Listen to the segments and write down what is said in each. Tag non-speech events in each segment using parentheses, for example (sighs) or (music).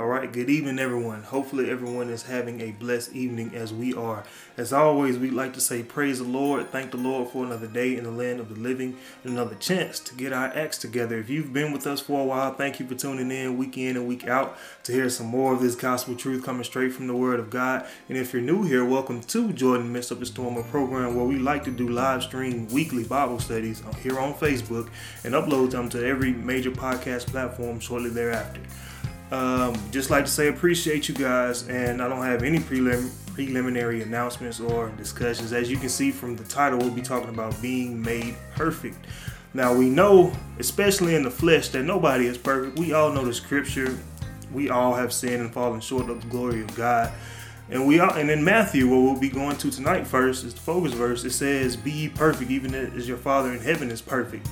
All right, good evening, everyone. Hopefully, everyone is having a blessed evening as we are. As always, we'd like to say, Praise the Lord. Thank the Lord for another day in the land of the living and another chance to get our acts together. If you've been with us for a while, thank you for tuning in week in and week out to hear some more of this gospel truth coming straight from the Word of God. And if you're new here, welcome to Joy in the Midst of the Storm, a program where we like to do live stream weekly Bible studies here on Facebook and upload them to every major podcast platform shortly thereafter. Um, just like to say appreciate you guys, and I don't have any prelim- preliminary announcements or discussions. As you can see from the title, we'll be talking about being made perfect. Now we know, especially in the flesh, that nobody is perfect. We all know the scripture. We all have sinned and fallen short of the glory of God. And we are, and in Matthew, what we'll be going to tonight first is the focus verse. It says, "Be perfect, even as your Father in heaven is perfect."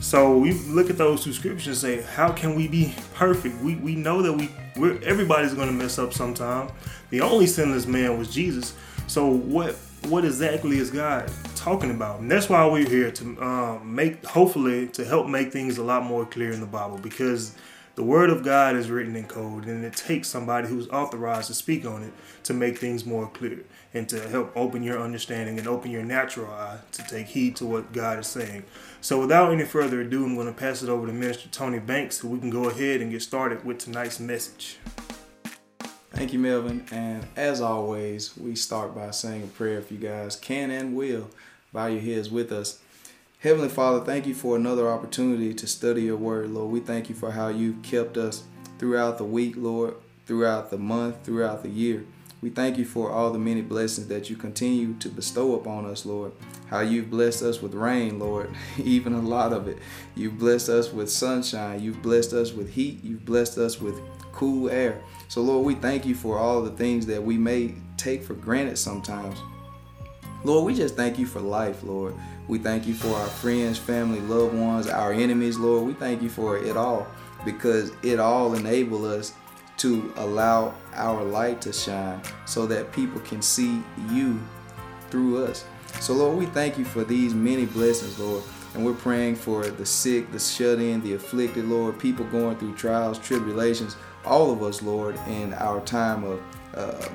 So we look at those two scriptures and say, how can we be perfect? We we know that we we're everybody's going to mess up sometime. The only sinless man was Jesus. So what what exactly is God talking about? And that's why we're here to um, make hopefully to help make things a lot more clear in the Bible because the word of God is written in code and it takes somebody who's authorized to speak on it to make things more clear and to help open your understanding and open your natural eye to take heed to what God is saying. So without any further ado, I'm going to pass it over to Minister Tony Banks so we can go ahead and get started with tonight's message. Thank you, Melvin. And as always, we start by saying a prayer if you guys can and will bow your heads with us. Heavenly Father, thank you for another opportunity to study your word, Lord. We thank you for how you've kept us throughout the week, Lord, throughout the month, throughout the year. We thank you for all the many blessings that you continue to bestow upon us, Lord. How you've blessed us with rain, Lord, (laughs) even a lot of it. You've blessed us with sunshine. You've blessed us with heat. You've blessed us with cool air. So, Lord, we thank you for all the things that we may take for granted sometimes. Lord, we just thank you for life, Lord. We thank you for our friends, family, loved ones, our enemies, Lord. We thank you for it all because it all enable us to allow our light to shine so that people can see you through us. So, Lord, we thank you for these many blessings, Lord. And we're praying for the sick, the shut in, the afflicted, Lord, people going through trials, tribulations, all of us, Lord, in our time of uh,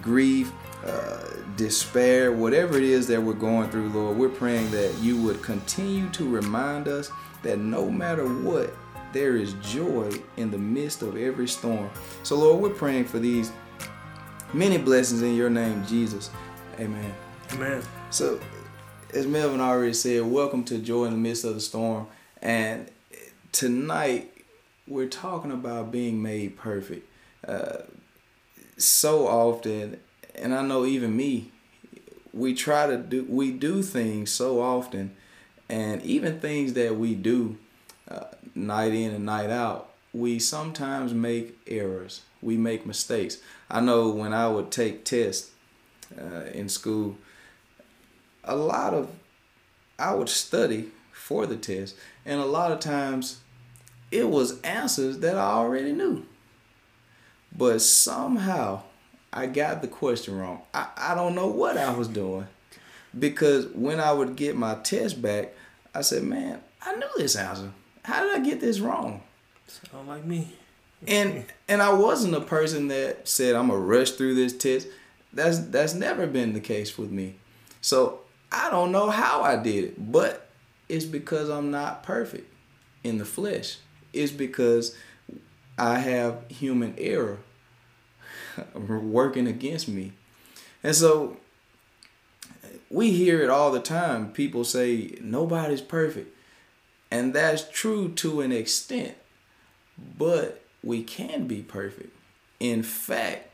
grief, uh, despair, whatever it is that we're going through, Lord, we're praying that you would continue to remind us that no matter what, there is joy in the midst of every storm. So, Lord, we're praying for these many blessings in your name, Jesus. Amen. Amen. So, as Melvin already said, welcome to Joy in the Midst of the Storm. And tonight, we're talking about being made perfect. Uh, so often, and I know even me, we try to do, we do things so often, and even things that we do uh, night in and night out, we sometimes make errors. We make mistakes. I know when I would take tests uh, in school, a lot of I would study for the test, and a lot of times it was answers that I already knew. But somehow I got the question wrong. I, I don't know what I was doing. Because when I would get my test back, I said, man, I knew this answer how did I get this wrong? Sound like me. And and I wasn't a person that said I'm gonna rush through this test. That's that's never been the case with me. So I don't know how I did it, but it's because I'm not perfect in the flesh. It's because I have human error (laughs) working against me. And so we hear it all the time. People say nobody's perfect. And that's true to an extent, but we can be perfect. In fact,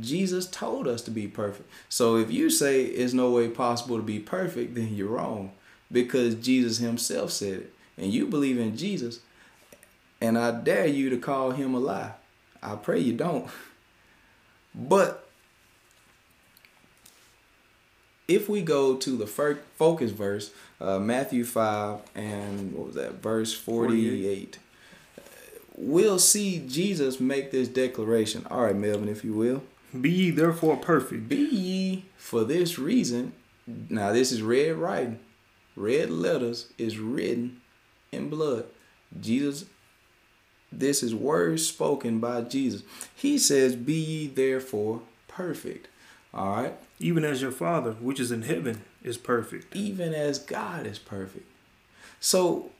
Jesus told us to be perfect. So if you say it's no way possible to be perfect, then you're wrong because Jesus himself said it. And you believe in Jesus, and I dare you to call him a lie. I pray you don't. (laughs) But if we go to the first focus verse, uh, Matthew 5 and what was that, verse 48, 48, we'll see Jesus make this declaration. All right, Melvin, if you will. Be ye therefore perfect. Be ye for this reason. Now, this is red writing. Red letters is written in blood. Jesus This is words spoken by Jesus. He says, Be ye therefore perfect. All right? Even as your Father, which is in heaven, is perfect. Even as God is perfect. So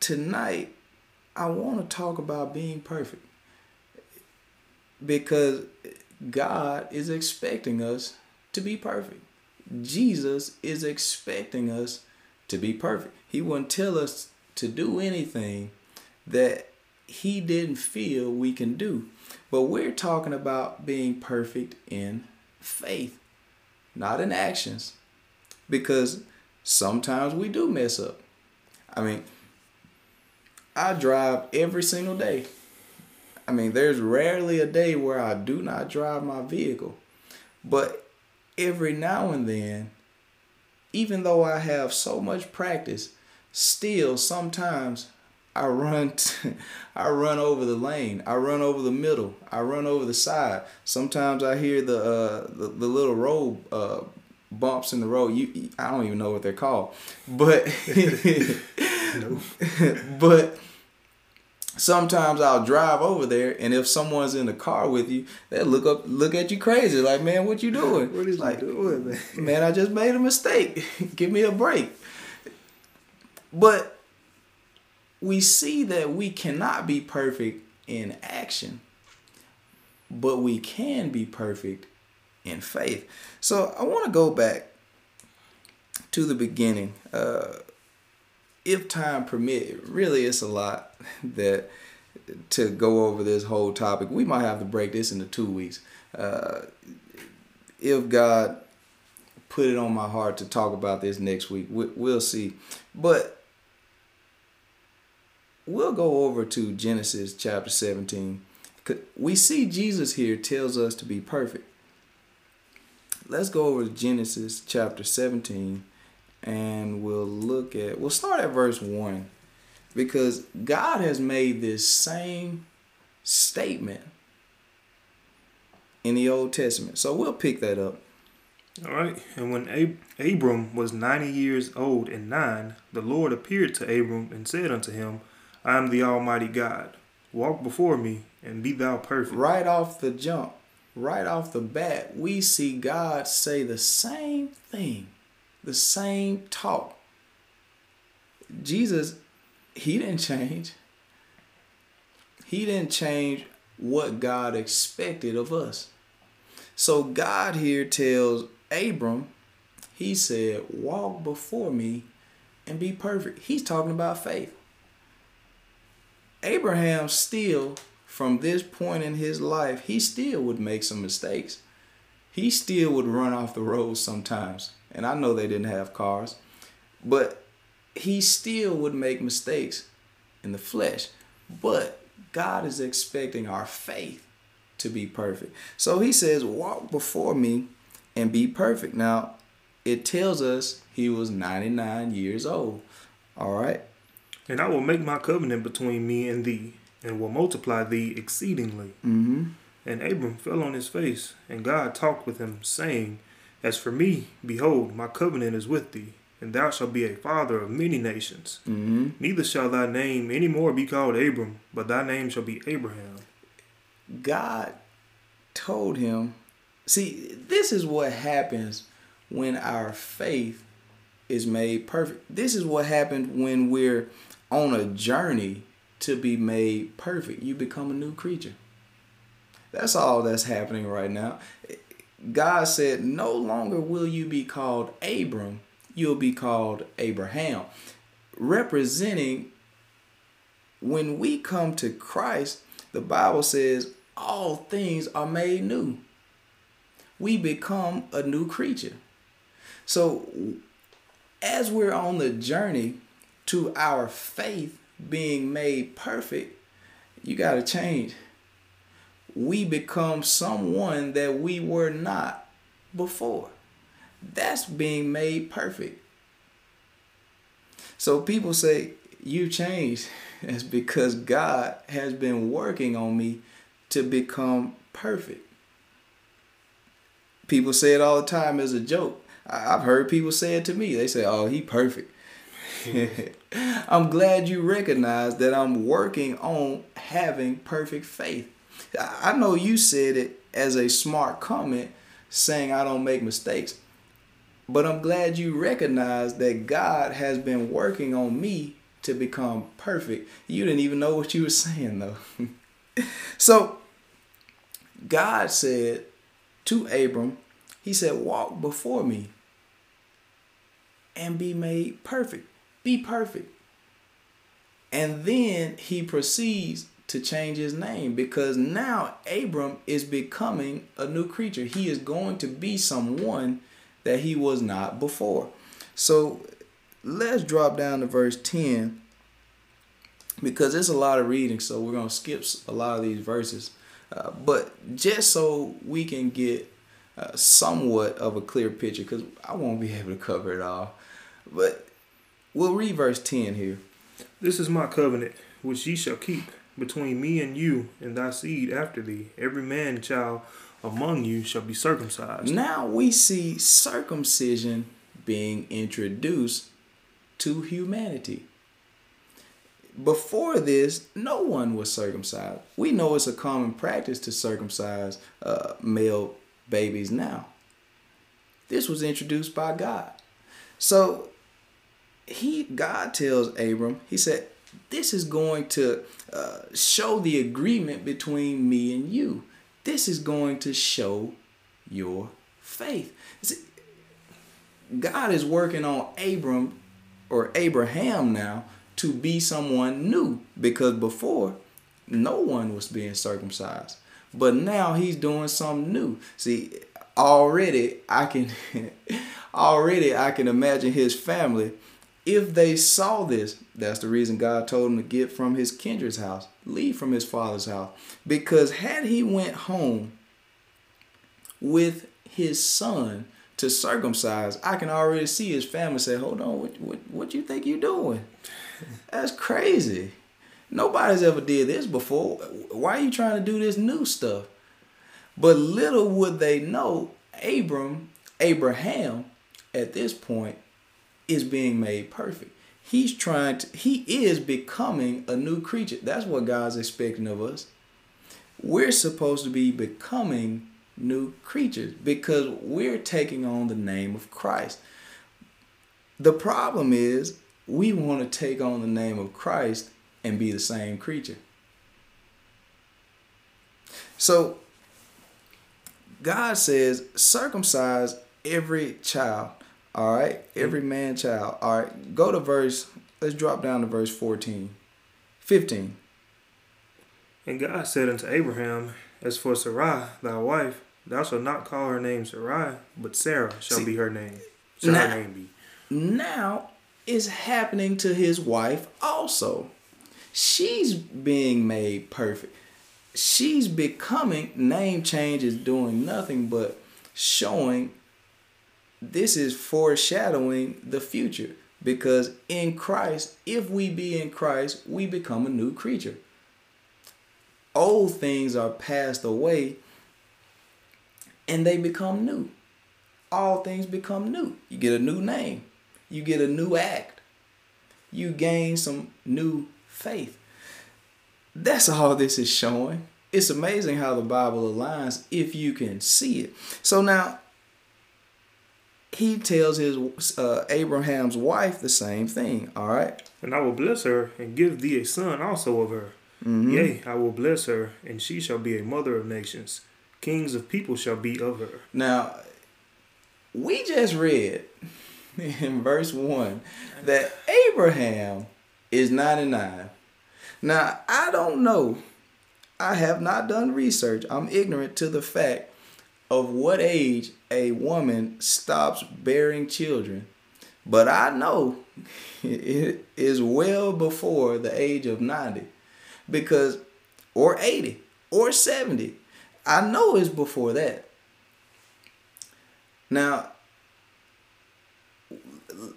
tonight, I want to talk about being perfect because God is expecting us to be perfect. Jesus is expecting us to be perfect. He wouldn't tell us to do anything that he didn't feel we can do. But we're talking about being perfect in faith, not in actions. Because sometimes we do mess up. I mean, I drive every single day. I mean, there's rarely a day where I do not drive my vehicle. But every now and then, even though I have so much practice, still sometimes I run (laughs) t- I run over the lane. I run over the middle. I run over the side. Sometimes I hear the uh, the, the little road uh, bumps in the road. You I don't even know what they're called. But (laughs) but sometimes I'll drive over there, and if someone's in the car with you, they look up, look at you crazy, like, man, what you doing? (laughs) What is like, you doing, man? Man, I just made a mistake. Give me a break. But we see that we cannot be perfect in action, but we can be perfect in faith. So I want to go back to the beginning. Uh, if time permit, really it's a lot (laughs) that to go over this whole topic. We might have to break this into two weeks. Uh, if God put it on my heart to talk about this next week, we, we'll see. But we'll go over to Genesis chapter 17. We see Jesus here tells us to be perfect. Let's go over to Genesis chapter 17 and we'll look at we'll start at verse 1 because God has made this same statement in the Old Testament. So we'll pick that up. All right. And when Ab- Abram was 90 years old and nine, the Lord appeared to Abram and said unto him, I am the Almighty God. Walk before me and be thou perfect. Right off the jump, right off the bat, we see God say the same thing the same talk. Jesus, he didn't change. He didn't change what God expected of us. So God here tells Abram, he said, walk before me and be perfect. He's talking about faith. Abraham still, from this point in his life, he still would make some mistakes. He still would run off the road sometimes and I know they didn't have cars, but he still would make mistakes in the flesh. But God is expecting our faith to be perfect. So he says, Walk before me and be perfect. Now, it tells us he was 99 years old. All right. And I will make my covenant between me and thee, and will multiply thee exceedingly. Mm-hmm. And Abram fell on his face, and God talked with him, saying, as for me, behold, my covenant is with thee, and thou shalt be a father of many nations. Mm-hmm. Neither shall thy name any more be called Abram, but thy name shall be Abraham. God told him, see, this is what happens when our faith is made perfect. This is what happened when we're on a journey to be made perfect. You become a new creature. That's all that's happening right now. God said, No longer will you be called Abram, you'll be called Abraham. Representing when we come to Christ, the Bible says all things are made new. We become a new creature. So, as we're on the journey to our faith being made perfect, you got to change we become someone that we were not before. That's being made perfect. So people say, You changed. (laughs) That's because God has been working on me to become perfect. People say it all the time as a joke. I've heard people say it to me. They say, Oh, he perfect. (laughs) I'm glad you recognize that I'm working on having perfect faith. I know you said it as a smart comment saying I don't make mistakes. But I'm glad you recognize that God has been working on me to become perfect. You didn't even know what you were (laughs) saying though. (laughs) so God said to Abram, He said, Walk before me and be made perfect. Be perfect. And then he proceeds to change his name because now Abram is becoming a new creature. He is going to be someone that he was not before. So let's drop down to verse 10 because it's a lot of reading, so we're going to skip a lot of these verses. Uh, but just so we can get uh, somewhat of a clear picture, because I won't be able to cover it all. But we'll read verse 10 here. This is my covenant, which ye shall keep between me and you and thy seed after thee. Every man child among you shall be circumcised. Now we see circumcision being introduced to humanity. Before this, no one was circumcised. We know it's a common practice to circumcise uh, male babies now. This was introduced by God. So he God tells Abram, he said, this is going to uh, show the agreement between me and you. This is going to show your faith. See, God is working on Abram or Abraham now to be someone new because before no one was being circumcised. But now he's doing something new. See, already I can (laughs) already I can imagine his family if they saw this, that's the reason God told him to get from his kindred's house, leave from his father's house. Because had he went home with his son to circumcise, I can already see his family say, "Hold on, what what what you think you're doing? (laughs) That's crazy. Nobody's ever did this before. Why are you trying to do this new stuff?" But little would they know, Abram, Abraham, at this point is being made perfect. He's trying to, he is becoming a new creature. That's what God's expecting of us. We're supposed to be becoming new creatures because we're taking on the name of Christ. The problem is we want to take on the name of Christ and be the same creature. So God says, circumcise every child all right, every man child. All right, go to verse. Let's drop down to verse 14, 15. And God said unto Abraham, As for Sarai, thy wife, thou shalt not call her name Sarai, but Sarah shall See, be her name. Shall now, her name be. Now is happening to his wife also. She's being made perfect. She's becoming name change is doing nothing but showing this is foreshadowing the future because in Christ, if we be in Christ, we become a new creature. Old things are passed away and they become new. All things become new. You get a new name, you get a new act, you gain some new faith. That's all this is showing. It's amazing how the Bible aligns if you can see it. So now he tells his uh, Abraham's wife the same thing. All right. And I will bless her and give thee a son also of her. Mm-hmm. Yea, I will bless her, and she shall be a mother of nations. Kings of people shall be of her. Now, we just read (laughs) in verse 1 that Abraham is 99. Now, I don't know. I have not done research. I'm ignorant to the fact of what age a woman stops bearing children, but I know it is well before the age of 90 because or 80 or 70. I know it's before that. Now,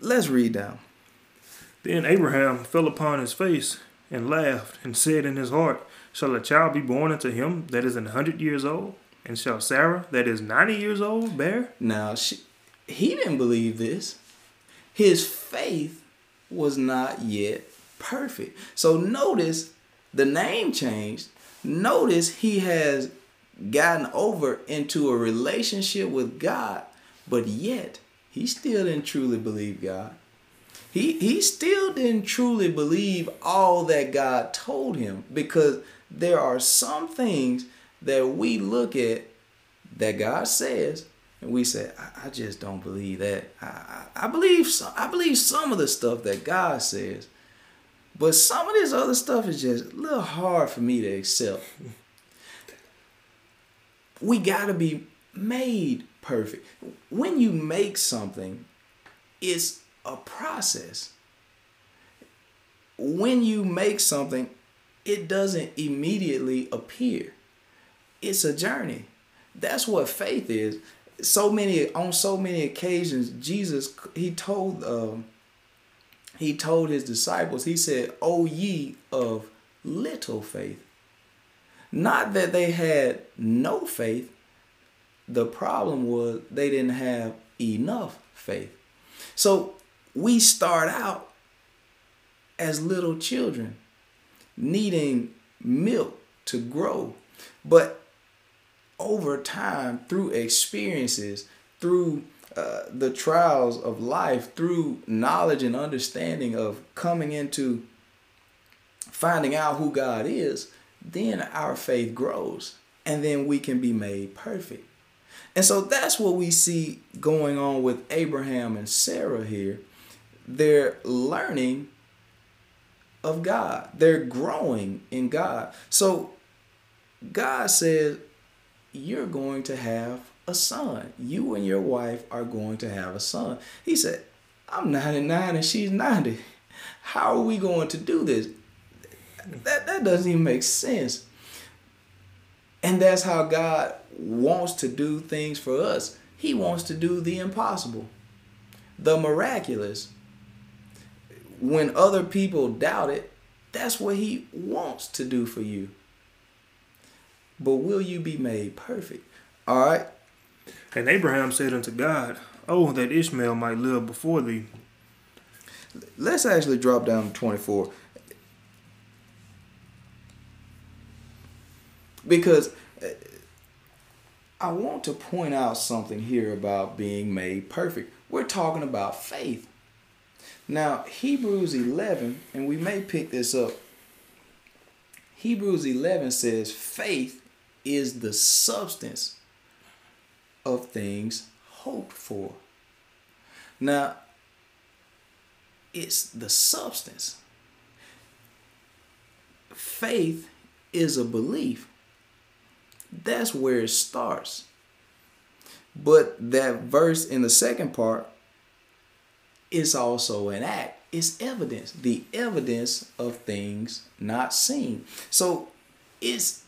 let's read down. Then Abraham fell upon his face and laughed and said in his heart, Shall a child be born unto him that is an hundred years old? And shall Sarah, that is 90 years old, bear? Now, she, he didn't believe this. His faith was not yet perfect. So notice the name changed. Notice he has gotten over into a relationship with God, but yet he still didn't truly believe God. He he still didn't truly believe all that God told him because there are some things that we look at that God says and we say, I, I just don't believe that. I, I, I believe some, I believe some of the stuff that God says, but some of this other stuff is just a little hard for me to accept. we got to be made perfect. When you make something, it's a process. When you make something, it doesn't immediately appear. It's a journey. That's what faith is. So many on so many occasions, Jesus he told um, he told his disciples, he said, "O ye of little faith." Not that they had no faith. The problem was they didn't have enough faith. So we start out as little children needing milk to grow. But over time, through experiences, through uh, the trials of life, through knowledge and understanding of coming into finding out who God is, then our faith grows and then we can be made perfect. And so that's what we see going on with Abraham and Sarah here. They're learning of God, they're growing in God. So God says, You're going to have a son. You and your wife are going to have a son. He said, I'm 99 and she's 90. How are we going to do this? That, that doesn't even make sense. And that's how God wants to do things for us. He wants to do the impossible, the miraculous. When other people doubt it, that's what He wants to do for you. But will you be made perfect? All right. And Abraham said unto God, Oh, that Ishmael might live before thee. Let's actually drop down to 24. Because uh, I want to point out something here about being made perfect. We're talking about faith. Now, Hebrews 11, and we may pick this up. Hebrews 11 says, faith is the substance of things hoped for. Now, it's the substance. Faith is a belief. That's where it starts. But that verse in the second part is also an act. It's evidence, the evidence of things not seen. So it's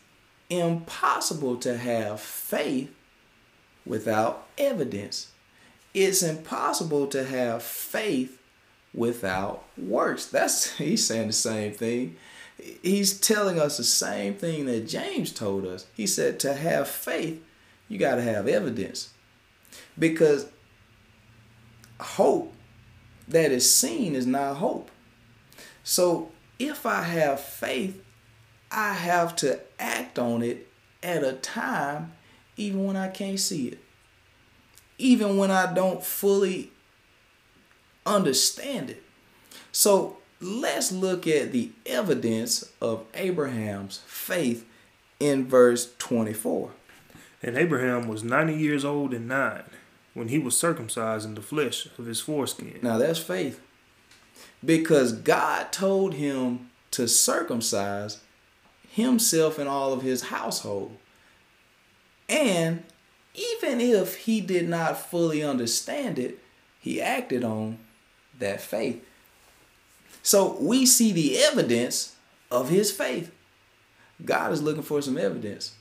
impossible to have faith without evidence. It's impossible to have faith without works. That's (laughs) he's saying the same thing. He's telling us the same thing that James told us. He said to have faith, you got to have evidence. Because hope that is seen is not hope. So if I have faith, I have to act on it at a time even when I can't see it. Even when I don't fully understand it. So let's look at the evidence of Abraham's faith in verse 24. And Abraham was 90 years old and nine when he was circumcised in the flesh of his foreskin. Now that's faith. Because God told him to circumcise himself and all of his household. And even if he did not fully understand it, he acted on that faith. So we see the evidence of his faith. God is looking for some evidence.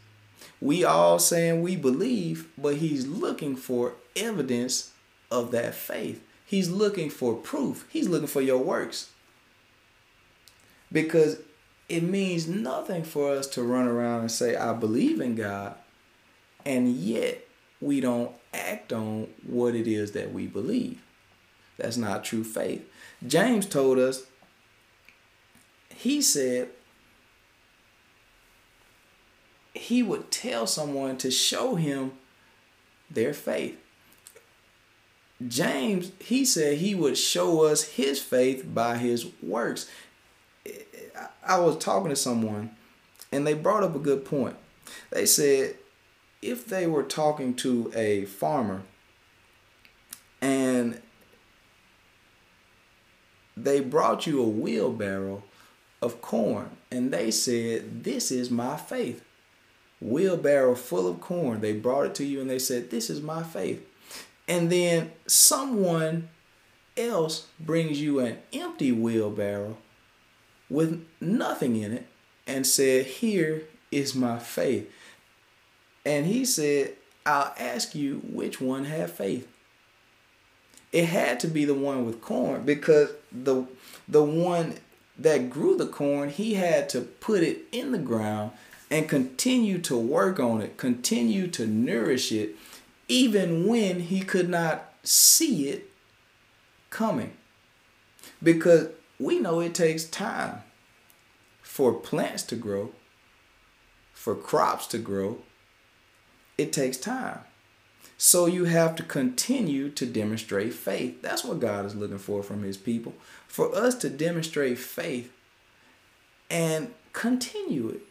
We all saying we believe, but he's looking for evidence of that faith. He's looking for proof. He's looking for your works. Because it means nothing for us to run around and say, I believe in God, and yet we don't act on what it is that we believe. That's not true faith. James told us, he said, he would tell someone to show him their faith. James, he said he would show us his faith by his works. I was talking to someone and they brought up a good point. They said if they were talking to a farmer and they brought you a wheelbarrow of corn and they said, This is my faith. Wheelbarrow full of corn. They brought it to you and they said, This is my faith. And then someone else brings you an empty wheelbarrow with nothing in it and said, Here is my faith. And he said, I'll ask you which one had faith. It had to be the one with corn because the the one that grew the corn, he had to put it in the ground and continue to work on it, continue to nourish it, even when he could not see it coming. Because we know it takes time for plants to grow, for crops to grow, it takes time. So you have to continue to demonstrate faith. That's what God is looking for from his people. For us to demonstrate faith and continue it.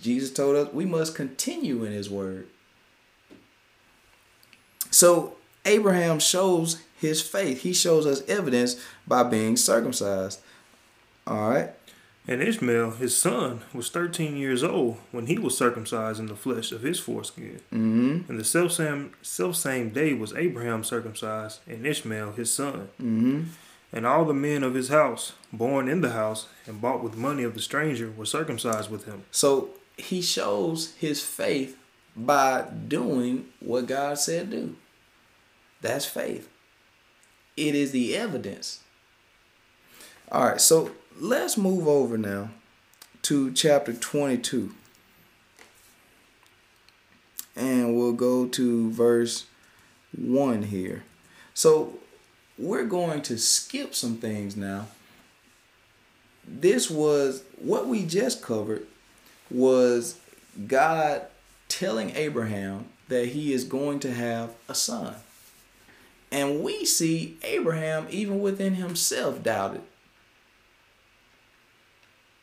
Jesus told us we must continue in his word. So Abraham shows his faith. He shows us evidence by being circumcised. All right. And Ishmael, his son, was 13 years old when he was circumcised in the flesh of his foreskin. Mm-hmm. And the self same, self same day was Abraham circumcised, and Ishmael his son. Mm-hmm. And all the men of his house, born in the house and bought with money of the stranger, were circumcised with him. So he shows his faith by doing what God said do. That's faith. It is the evidence. All right, so let's move over now to chapter 22. And we'll go to verse 1 here. So we're going to skip some things now. This was what we just covered was God telling Abraham that he is going to have a son. And we see Abraham, even within himself, doubted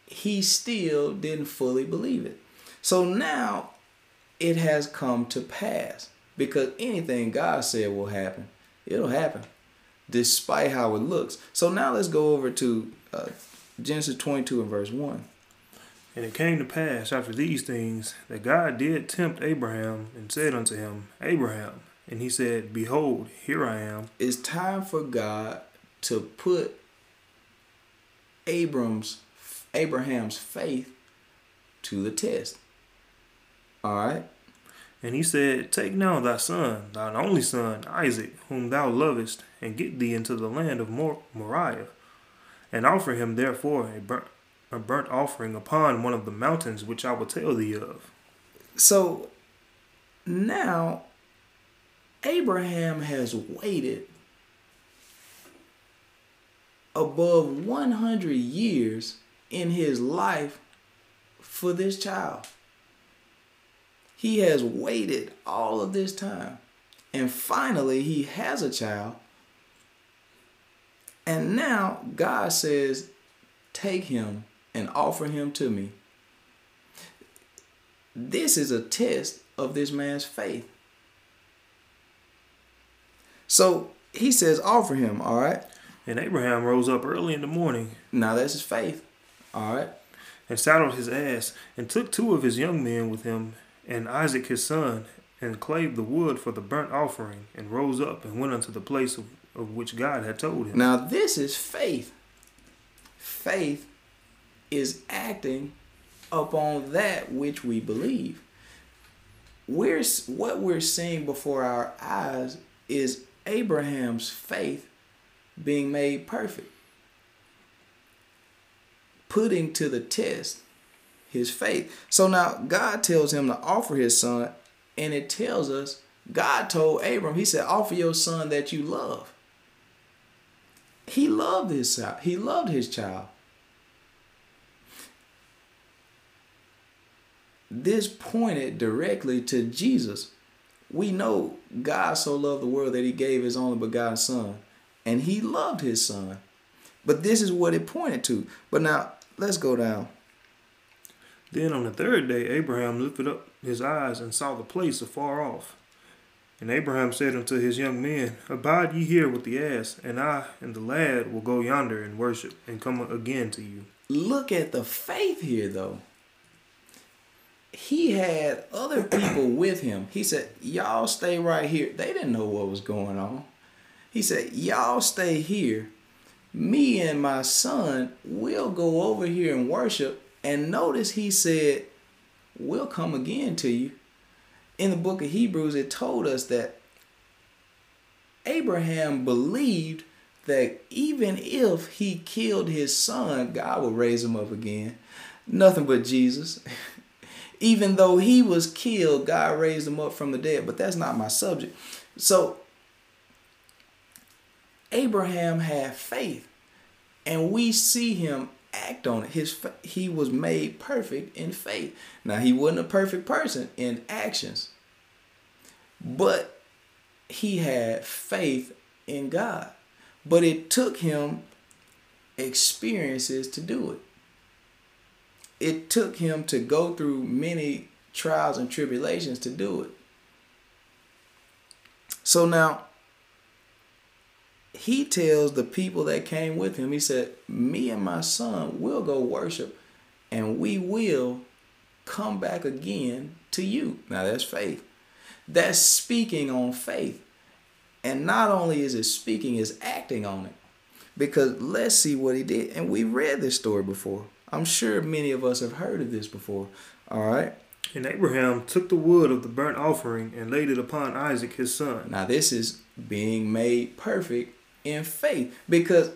he still didn't fully believe it. So now it has come to pass because anything God said will happen, it'll happen despite how it looks. So now let's go over to uh, Genesis 22 and verse 1. And it came to pass after these things that God did tempt Abraham and said unto him, Abraham. And he said, Behold, here I am. It's time for God to put Abram's Abraham's faith to the test. All right. And he said, Take now thy son, thine only son, Isaac, whom thou lovest, and get thee into the land of Mor- Moriah, and offer him therefore a burnt, a burnt offering upon one of the mountains which I will tell thee of. So now Abraham has waited above 100 years in his life for this child. He has waited all of this time. And finally, he has a child. And now God says, Take him and offer him to me. This is a test of this man's faith. So he says, Offer him, all right? And Abraham rose up early in the morning. Now that's his faith. All right. And saddled his ass, and took two of his young men with him, and Isaac his son, and clave the wood for the burnt offering, and rose up and went unto the place of, of which God had told him. Now this is faith. Faith is acting upon that which we believe. We're what we're seeing before our eyes is Abraham's faith being made perfect putting to the test his faith. So now God tells him to offer his son, and it tells us God told Abram, He said, offer your son that you love. He loved his child. He loved his child. This pointed directly to Jesus. We know God so loved the world that he gave his only begotten son, and he loved his son. But this is what it pointed to. But now let's go down. Then on the third day, Abraham lifted up his eyes and saw the place afar off. And Abraham said unto his young men, Abide ye here with the ass, and I and the lad will go yonder and worship, and come again to you. Look at the faith here, though. He had other people (coughs) with him. He said, Y'all stay right here. They didn't know what was going on. He said, Y'all stay here. Me and my son will go over here and worship. And notice he said, We'll come again to you in the book of Hebrews, it told us that Abraham believed that even if he killed his son, God would raise him up again. Nothing but Jesus. (laughs) even though he was killed, God raised him up from the dead. But that's not my subject. So, Abraham had faith, and we see him act on it. His he was made perfect in faith. Now he wasn't a perfect person in actions, but he had faith in God. But it took him experiences to do it. It took him to go through many trials and tribulations to do it. So now he tells the people that came with him, he said, Me and my son will go worship and we will come back again to you. Now that's faith. That's speaking on faith. And not only is it speaking, is acting on it. Because let's see what he did. And we read this story before. I'm sure many of us have heard of this before. All right. And Abraham took the wood of the burnt offering and laid it upon Isaac his son. Now, this is being made perfect in faith. Because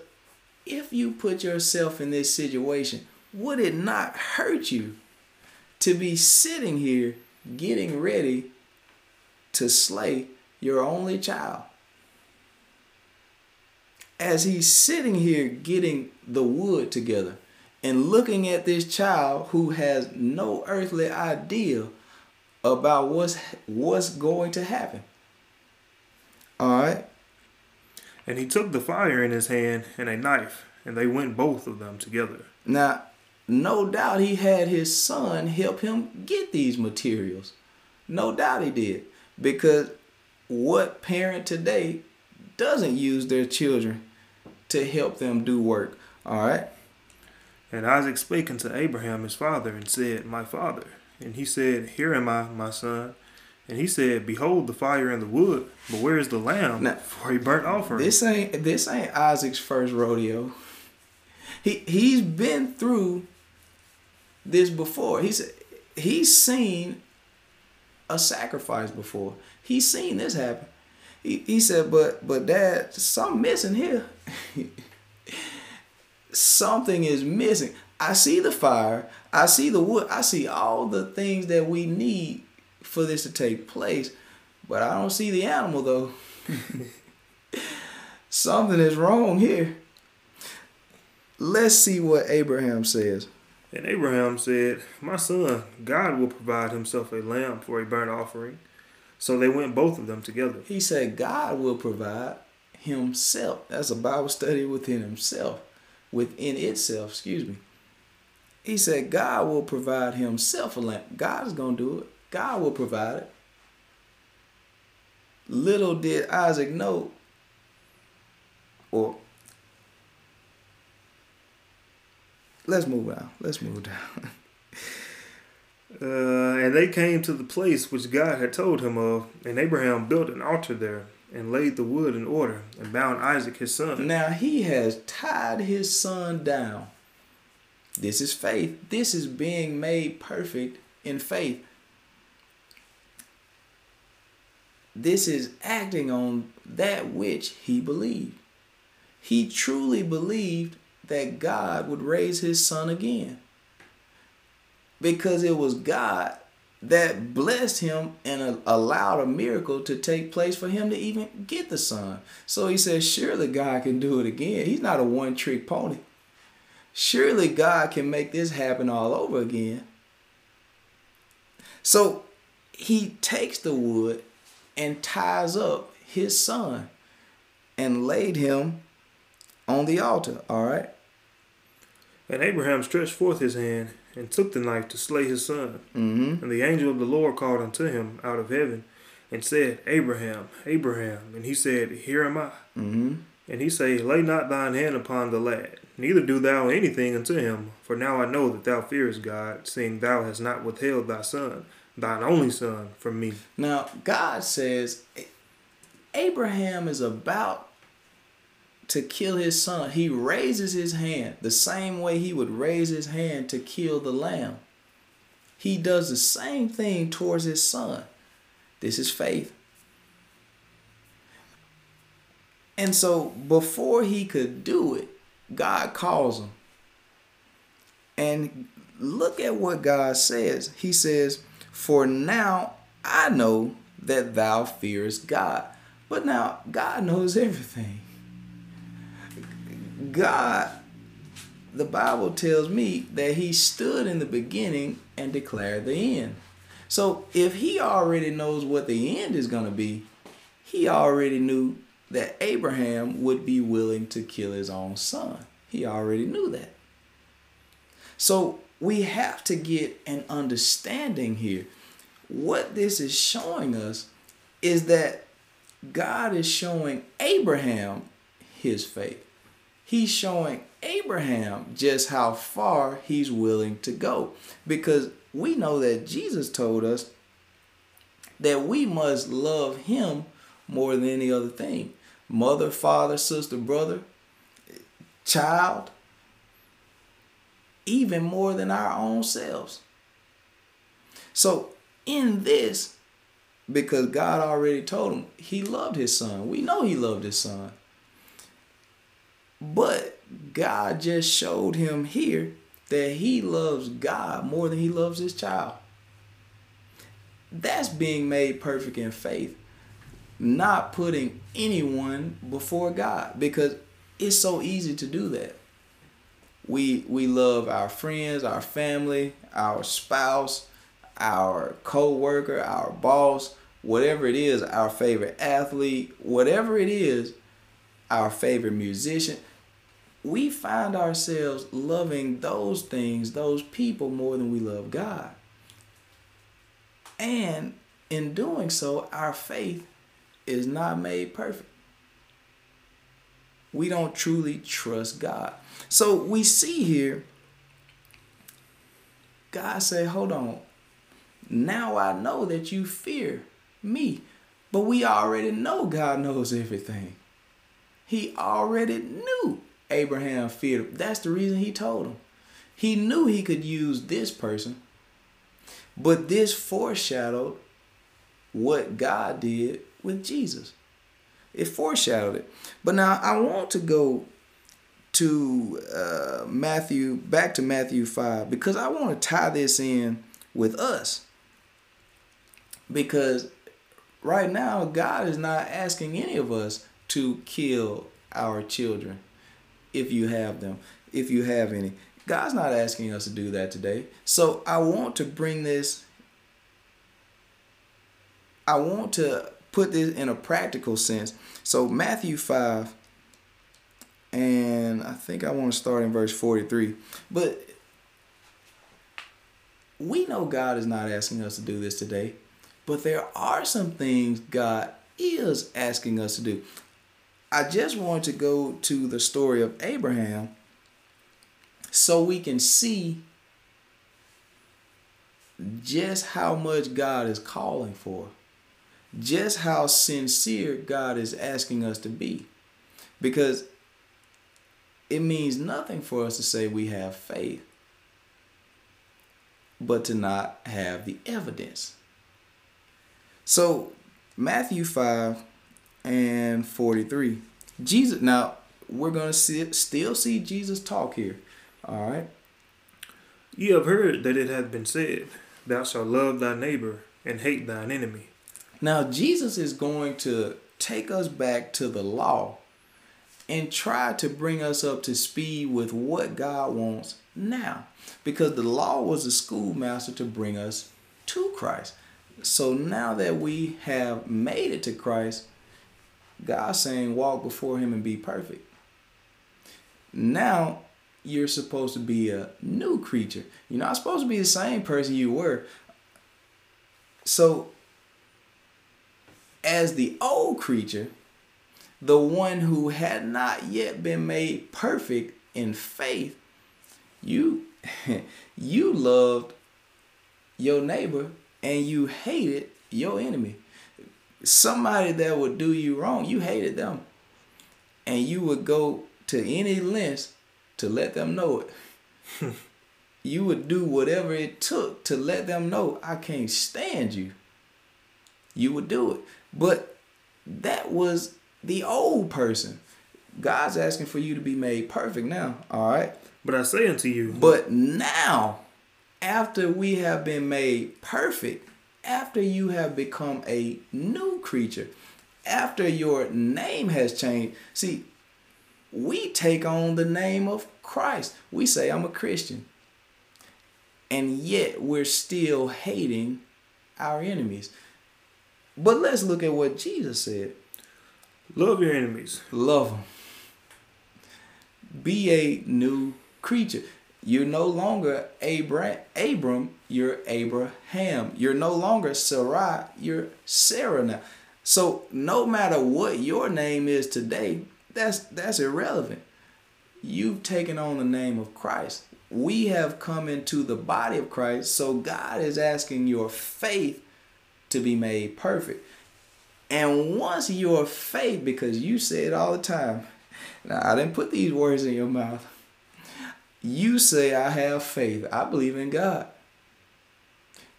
if you put yourself in this situation, would it not hurt you to be sitting here getting ready to slay your only child? As he's sitting here getting the wood together and looking at this child who has no earthly idea about what's what's going to happen. All right. And he took the fire in his hand and a knife, and they went both of them together. Now, no doubt he had his son help him get these materials. No doubt he did. Because what parent today doesn't use their children to help them do work? All right. And Isaac spake unto Abraham his father and said, My father. And he said, Here am I, my son. And he said, Behold the fire and the wood, but where is the lamb now, for a burnt offering? This ain't this ain't Isaac's first rodeo. He he's been through this before. He's he's seen a sacrifice before. He's seen this happen. He, he said, but but dad, something missing here. (laughs) something is missing. I see the fire. I see the wood. I see all the things that we need for this to take place. But I don't see the animal though. (laughs) Something is wrong here. Let's see what Abraham says. And Abraham said, My son, God will provide himself a lamb for a burnt offering. So they went both of them together. He said, God will provide himself. That's a Bible study within himself, within itself, excuse me. He said, God will provide himself a lamb. God is going to do it. God will provide it. Little did Isaac know, or let's move down. Let's move down. (laughs) uh, and they came to the place which God had told him of, and Abraham built an altar there and laid the wood in order and bound Isaac his son. Now he has tied his son down. This is faith. This is being made perfect in faith. This is acting on that which he believed. He truly believed that God would raise his son again. Because it was God that blessed him and allowed a miracle to take place for him to even get the son. So he says, surely God can do it again. He's not a one trick pony. Surely God can make this happen all over again. So he takes the wood and ties up his son and laid him on the altar. All right. And Abraham stretched forth his hand and took the knife to slay his son. Mm-hmm. And the angel of the Lord called unto him out of heaven and said, Abraham, Abraham. And he said, Here am I. Mm-hmm. And he said, Lay not thine hand upon the lad, neither do thou anything unto him. For now I know that thou fearest God, seeing thou hast not withheld thy son, thine only son, from me. Now, God says Abraham is about to kill his son. He raises his hand the same way he would raise his hand to kill the lamb. He does the same thing towards his son. This is faith. And so before he could do it, God calls him. And look at what God says. He says, For now I know that thou fearest God. But now God knows everything. God, the Bible tells me that he stood in the beginning and declared the end. So if he already knows what the end is going to be, he already knew that Abraham would be willing to kill his own son. He already knew that. So we have to get an understanding here. What this is showing us is that God is showing Abraham his faith. He's showing Abraham just how far he's willing to go. Because we know that Jesus told us that we must love him more than any other thing mother, father, sister, brother, child, even more than our own selves. So, in this, because God already told him he loved his son, we know he loved his son. But God just showed him here that he loves God more than he loves his child. That's being made perfect in faith, not putting anyone before God because it's so easy to do that. We we love our friends, our family, our spouse, our co-worker, our boss, whatever it is, our favorite athlete, whatever it is, our favorite musician we find ourselves loving those things, those people more than we love God. And in doing so, our faith is not made perfect. We don't truly trust God. So we see here, God say, hold on. Now I know that you fear me. But we already know God knows everything. He already knew Abraham feared. That's the reason he told him. He knew he could use this person, but this foreshadowed what God did with Jesus. It foreshadowed it. But now I want to go to uh, Matthew, back to Matthew 5, because I want to tie this in with us. Because right now, God is not asking any of us to kill our children if you have them, if you have any. God's not asking us to do that today. So I want to bring this, I want to put this in a practical sense. So Matthew 5, and I think I want to start in verse 43. But we know God is not asking us to do this today, but there are some things God is asking us to do. I just want to go to the story of Abraham so we can see just how much God is calling for, just how sincere God is asking us to be. Because it means nothing for us to say we have faith, but to not have the evidence. So, Matthew 5 and 43. Jesus, now we're going to see, still see Jesus talk here. All right. Ye have heard that it hath been said, Thou shalt love thy neighbor and hate thine enemy. Now, Jesus is going to take us back to the law and try to bring us up to speed with what God wants now. Because the law was a schoolmaster to bring us to Christ. So now that we have made it to Christ, God's saying, walk before Him and be perfect. Now you're supposed to be a new creature. You're not supposed to be the same person you were. So, as the old creature, the one who had not yet been made perfect in faith, you (laughs) you loved your neighbor and you hated your enemy. Somebody that would do you wrong, you hated them. And you would go to any lengths to let them know it. (laughs) you would do whatever it took to let them know I can't stand you. You would do it. But that was the old person. God's asking for you to be made perfect now, all right? But I say unto you, But now, after we have been made perfect, after you have become a new creature, after your name has changed, see, we take on the name of Christ. We say, I'm a Christian. And yet we're still hating our enemies. But let's look at what Jesus said love your enemies. love them. Be a new creature. You're no longer Abram, Abram, you're Abraham. You're no longer Sarai, you're Sarah now. So no matter what your name is today, that's that's irrelevant. You've taken on the name of Christ. We have come into the body of Christ, so God is asking your faith to be made perfect. And once your faith, because you say it all the time, now I didn't put these words in your mouth. You say, I have faith. I believe in God.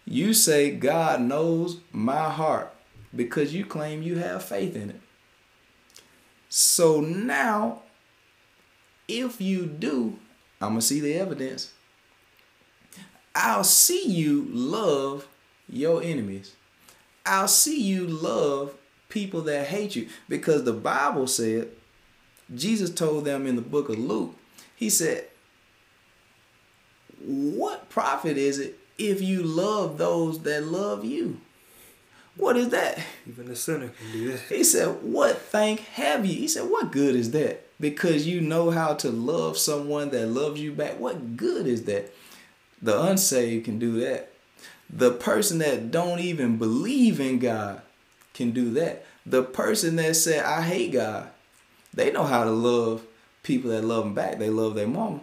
You say, God knows my heart because you claim you have faith in it. So now, if you do, I'm going to see the evidence. I'll see you love your enemies. I'll see you love people that hate you because the Bible said, Jesus told them in the book of Luke, he said, What profit is it if you love those that love you? What is that? Even the sinner can do that. He said, What thank have you? He said, What good is that? Because you know how to love someone that loves you back. What good is that? The unsaved can do that. The person that don't even believe in God can do that. The person that said, I hate God, they know how to love people that love them back. They love their mama.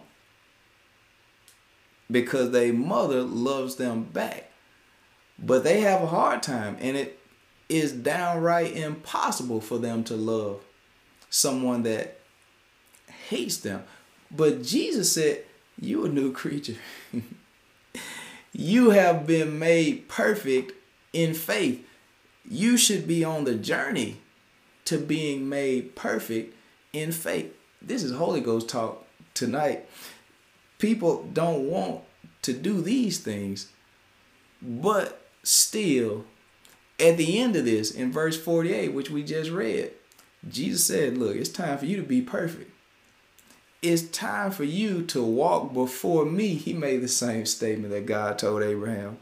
Because their mother loves them back. But they have a hard time, and it is downright impossible for them to love someone that hates them. But Jesus said, You a new creature. (laughs) you have been made perfect in faith. You should be on the journey to being made perfect in faith. This is Holy Ghost talk tonight. People don't want to do these things, but still, at the end of this, in verse 48, which we just read, Jesus said, Look, it's time for you to be perfect. It's time for you to walk before me. He made the same statement that God told Abraham.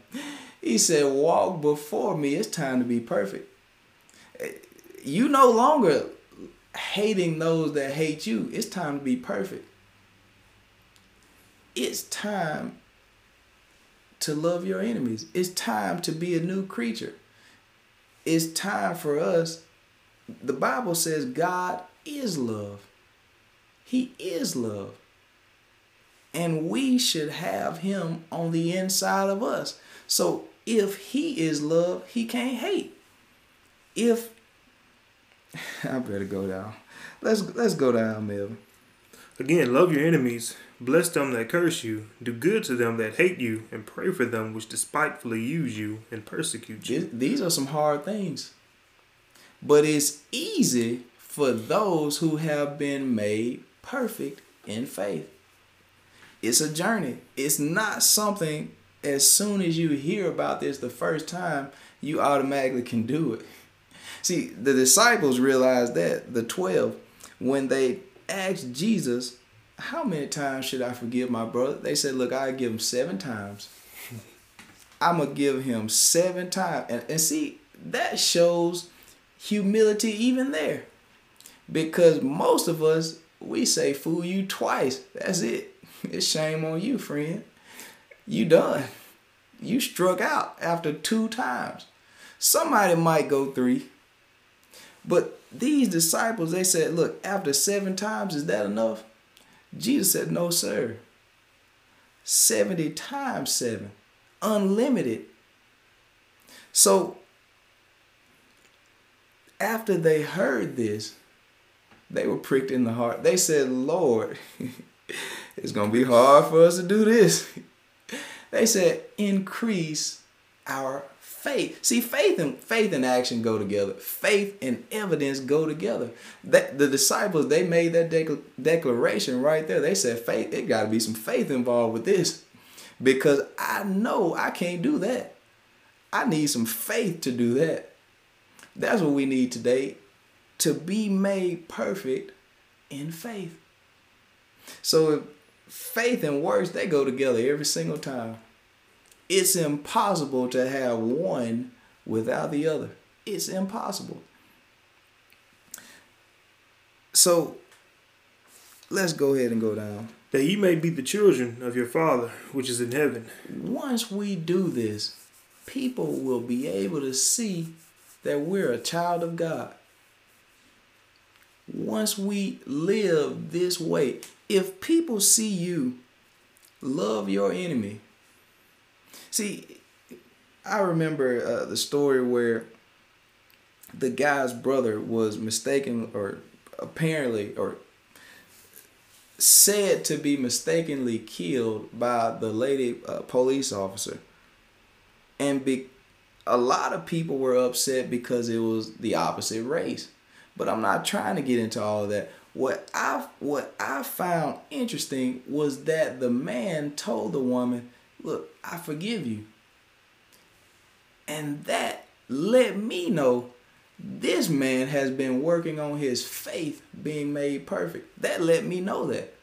He said, Walk before me. It's time to be perfect. You no longer hating those that hate you. It's time to be perfect. It's time to love your enemies. It's time to be a new creature. It's time for us. The Bible says God is love. He is love. And we should have him on the inside of us. So if he is love, he can't hate. If (laughs) I better go down. Let's let's go down, Melvin. Again, love your enemies, bless them that curse you, do good to them that hate you, and pray for them which despitefully use you and persecute you. These are some hard things. But it's easy for those who have been made perfect in faith. It's a journey. It's not something as soon as you hear about this the first time, you automatically can do it. See, the disciples realized that, the 12, when they asked Jesus, How many times should I forgive my brother? They said, Look, I give him seven times. I'm going to give him seven times. And, and see, that shows humility even there. Because most of us, we say, Fool you twice. That's it. It's shame on you, friend. You done. You struck out after two times. Somebody might go three. But these disciples, they said, Look, after seven times, is that enough? Jesus said, No, sir. 70 times seven, unlimited. So, after they heard this, they were pricked in the heart. They said, Lord, (laughs) it's going to be hard for us to do this. (laughs) They said, increase our faith. See, faith and faith and action go together. Faith and evidence go together. That the disciples they made that declaration right there. They said, faith. It got to be some faith involved with this, because I know I can't do that. I need some faith to do that. That's what we need today, to be made perfect in faith. So faith and works they go together every single time. It's impossible to have one without the other. It's impossible. So let's go ahead and go down. That ye may be the children of your Father which is in heaven. Once we do this, people will be able to see that we're a child of God. Once we live this way, if people see you love your enemy, See, I remember uh, the story where the guy's brother was mistaken or apparently or said to be mistakenly killed by the lady uh, police officer. And be, a lot of people were upset because it was the opposite race. But I'm not trying to get into all that. What I what I found interesting was that the man told the woman, Look, I forgive you. And that let me know this man has been working on his faith being made perfect. That let me know that.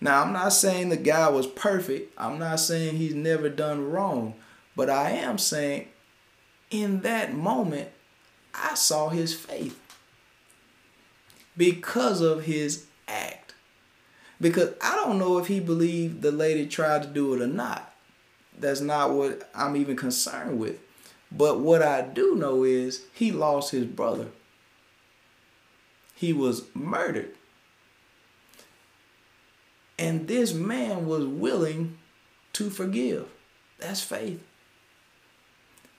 Now, I'm not saying the guy was perfect. I'm not saying he's never done wrong. But I am saying in that moment, I saw his faith because of his act. Because I don't know if he believed the lady tried to do it or not. That's not what I'm even concerned with. But what I do know is he lost his brother. He was murdered. And this man was willing to forgive. That's faith.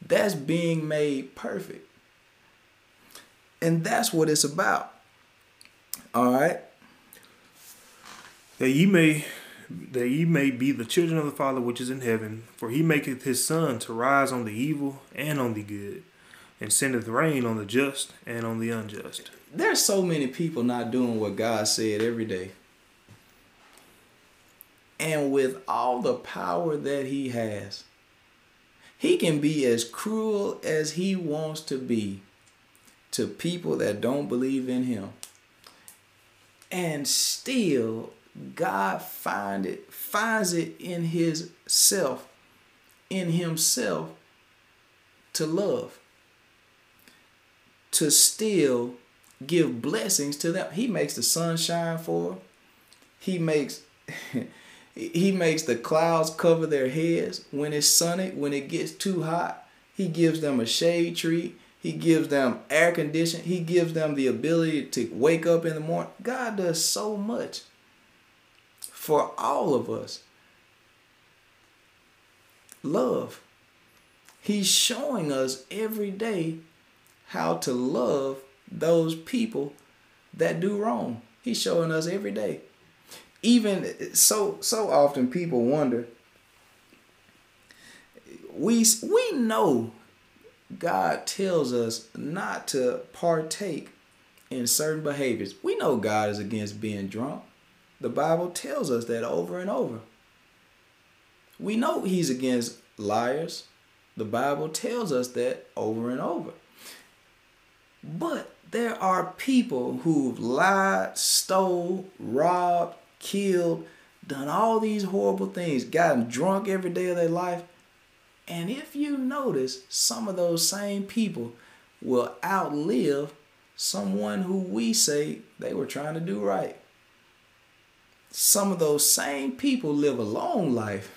That's being made perfect. And that's what it's about. All right that ye may that ye may be the children of the Father which is in heaven, for he maketh his sun to rise on the evil and on the good, and sendeth rain on the just and on the unjust. There's so many people not doing what God said every day. And with all the power that he has, he can be as cruel as he wants to be to people that don't believe in him. And still God find it finds it in his self, in himself to love, to still give blessings to them. He makes the sun shine for them. He makes (laughs) he makes the clouds cover their heads when it's sunny, when it gets too hot. He gives them a shade tree. He gives them air conditioning. He gives them the ability to wake up in the morning. God does so much for all of us. Love. He's showing us every day how to love those people that do wrong. He's showing us every day. Even so so often people wonder we we know God tells us not to partake in certain behaviors. We know God is against being drunk. The Bible tells us that over and over. We know he's against liars. The Bible tells us that over and over. But there are people who've lied, stole, robbed, killed, done all these horrible things, gotten drunk every day of their life. And if you notice, some of those same people will outlive someone who we say they were trying to do right. Some of those same people live a long life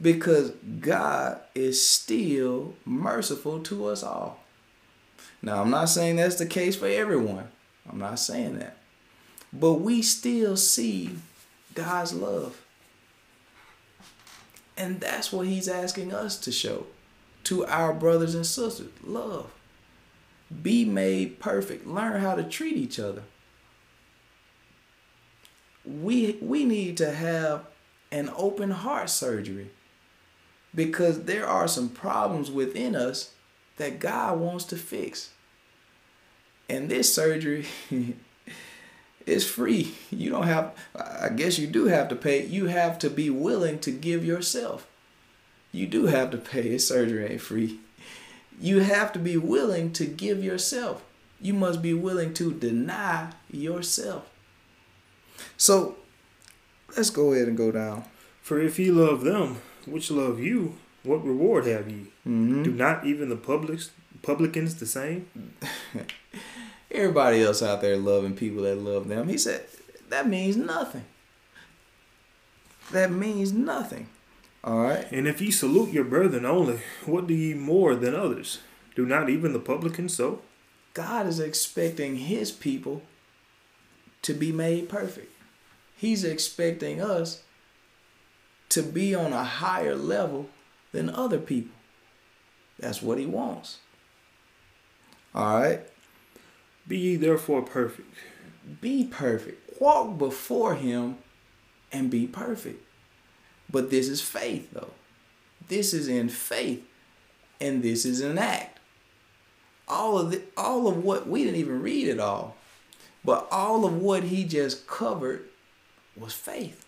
because God is still merciful to us all. Now, I'm not saying that's the case for everyone. I'm not saying that. But we still see God's love. And that's what he's asking us to show to our brothers and sisters love. Be made perfect. Learn how to treat each other. We, we need to have an open heart surgery because there are some problems within us that God wants to fix. And this surgery (laughs) is free. You don't have, I guess you do have to pay. You have to be willing to give yourself. You do have to pay. Surgery ain't free. You have to be willing to give yourself. You must be willing to deny yourself. So let's go ahead and go down. For if ye love them which love you, what reward have ye? Mm-hmm. Do not even the publics, publicans the same? (laughs) Everybody else out there loving people that love them. He said, that means nothing. That means nothing. All right. And if ye salute your brethren only, what do ye more than others? Do not even the publicans so? God is expecting his people to be made perfect. He's expecting us to be on a higher level than other people. That's what he wants. All right. Be ye therefore perfect. Be perfect. Walk before him and be perfect. But this is faith, though. This is in faith, and this is an act. All of the, all of what we didn't even read it all, but all of what he just covered was faith.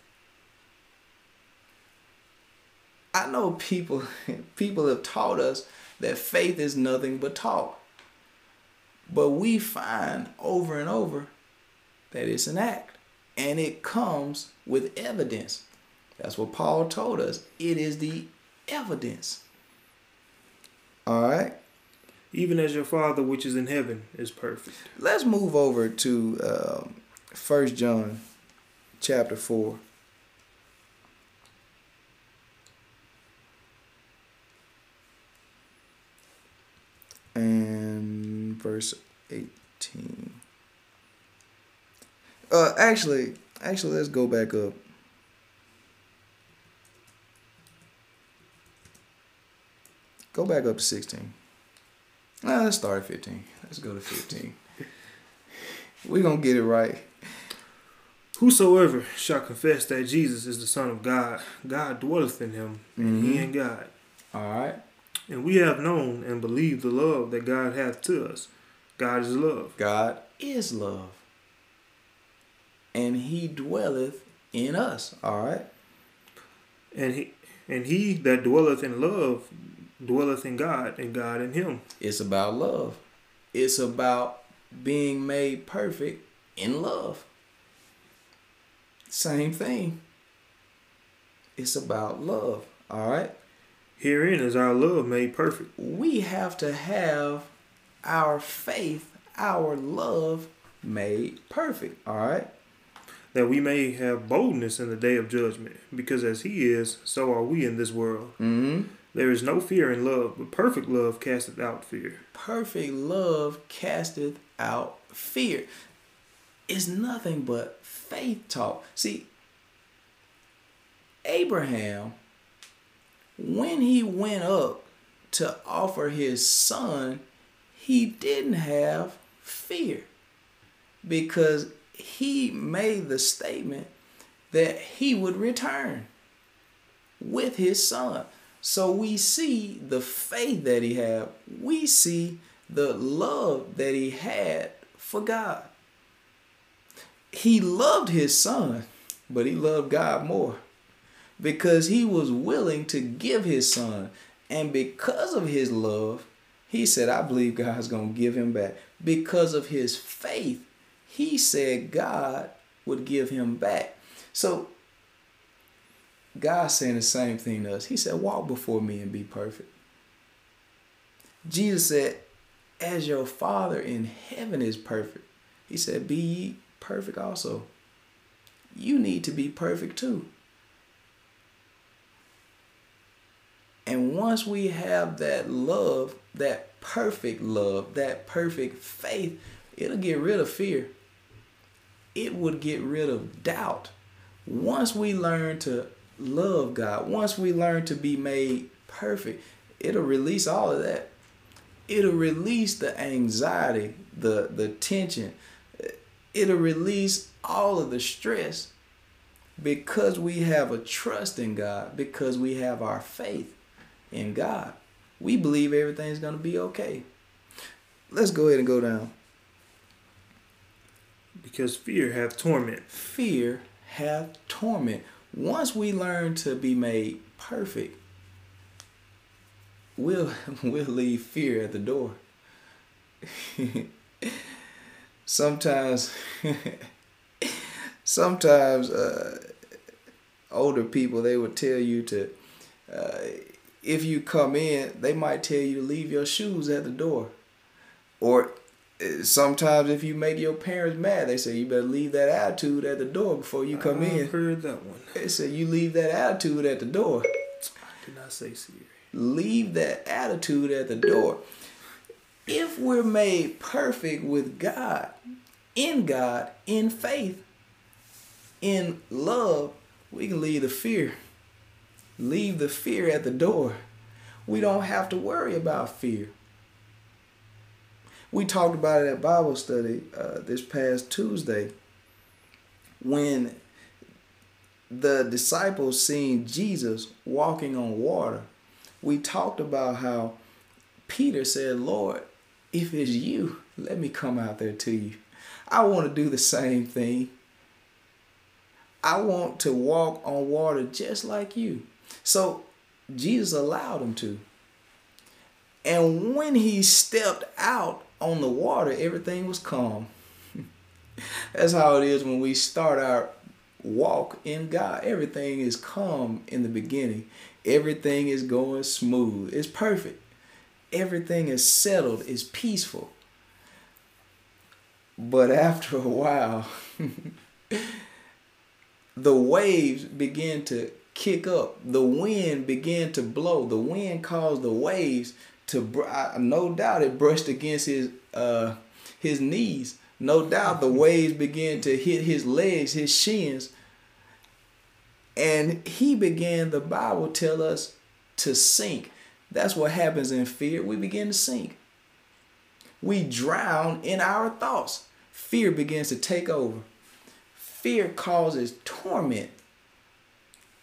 I know people (laughs) people have taught us that faith is nothing but talk. But we find over and over that it's an act and it comes with evidence. That's what Paul told us. It is the evidence. All right. Even as your Father which is in heaven is perfect. Let's move over to um, First John chapter 4. Verse 18. Uh, actually, actually, let's go back up. Go back up to 16. Nah, let's start at 15. Let's go to 15. We're going to get it right. Whosoever shall confess that Jesus is the Son of God, God dwelleth in him, and mm-hmm. he in God. All right. And we have known and believed the love that God hath to us. God is love. God is love. And he dwelleth in us. All right. And he and he that dwelleth in love dwelleth in God and God in him. It's about love. It's about being made perfect in love. Same thing. It's about love. All right. Herein is our love made perfect. We have to have our faith, our love made perfect. All right. That we may have boldness in the day of judgment, because as He is, so are we in this world. Mm-hmm. There is no fear in love, but perfect love casteth out fear. Perfect love casteth out fear. It's nothing but faith talk. See, Abraham when he went up to offer his son, he didn't have fear because he made the statement that he would return with his son. So we see the faith that he had. We see the love that he had for God. He loved his son, but he loved God more because he was willing to give his son. And because of his love, he said, I believe God's going to give him back. Because of his faith, he said God would give him back. So God's saying the same thing to us. He said, Walk before me and be perfect. Jesus said, As your Father in heaven is perfect, he said, Be ye perfect also. You need to be perfect too. And once we have that love, that perfect love, that perfect faith, it'll get rid of fear. It would get rid of doubt. Once we learn to love God, once we learn to be made perfect, it'll release all of that. It'll release the anxiety, the the tension. It'll release all of the stress because we have a trust in God, because we have our faith in God. We believe everything's going to be okay. Let's go ahead and go down. Because fear hath torment. Fear hath torment. Once we learn to be made perfect, we'll (laughs) we'll leave fear at the door. (laughs) sometimes (laughs) sometimes uh, older people they would tell you to uh, if you come in they might tell you to leave your shoes at the door or uh, sometimes if you make your parents mad they say you better leave that attitude at the door before you come I've in heard that one. they say you leave that attitude at the door I Did not say Siri. leave that attitude at the door. If we're made perfect with God, in God, in faith, in love, we can leave the fear. Leave the fear at the door. We don't have to worry about fear. We talked about it at Bible study uh, this past Tuesday when the disciples seen Jesus walking on water. We talked about how Peter said, Lord, if it's you, let me come out there to you. I want to do the same thing. I want to walk on water just like you. So Jesus allowed him to. And when he stepped out on the water, everything was calm. (laughs) That's how it is when we start our walk in God. Everything is calm in the beginning. Everything is going smooth. It's perfect. Everything is settled. It's peaceful. But (laughs) after a while, (laughs) the waves begin to kick up. The wind began to blow. The wind caused the waves to. br- I- No doubt it brushed against his uh his knees. No doubt the waves began to hit his legs, his shins. And he began, the Bible tell us, to sink. That's what happens in fear. We begin to sink. We drown in our thoughts. Fear begins to take over. Fear causes torment,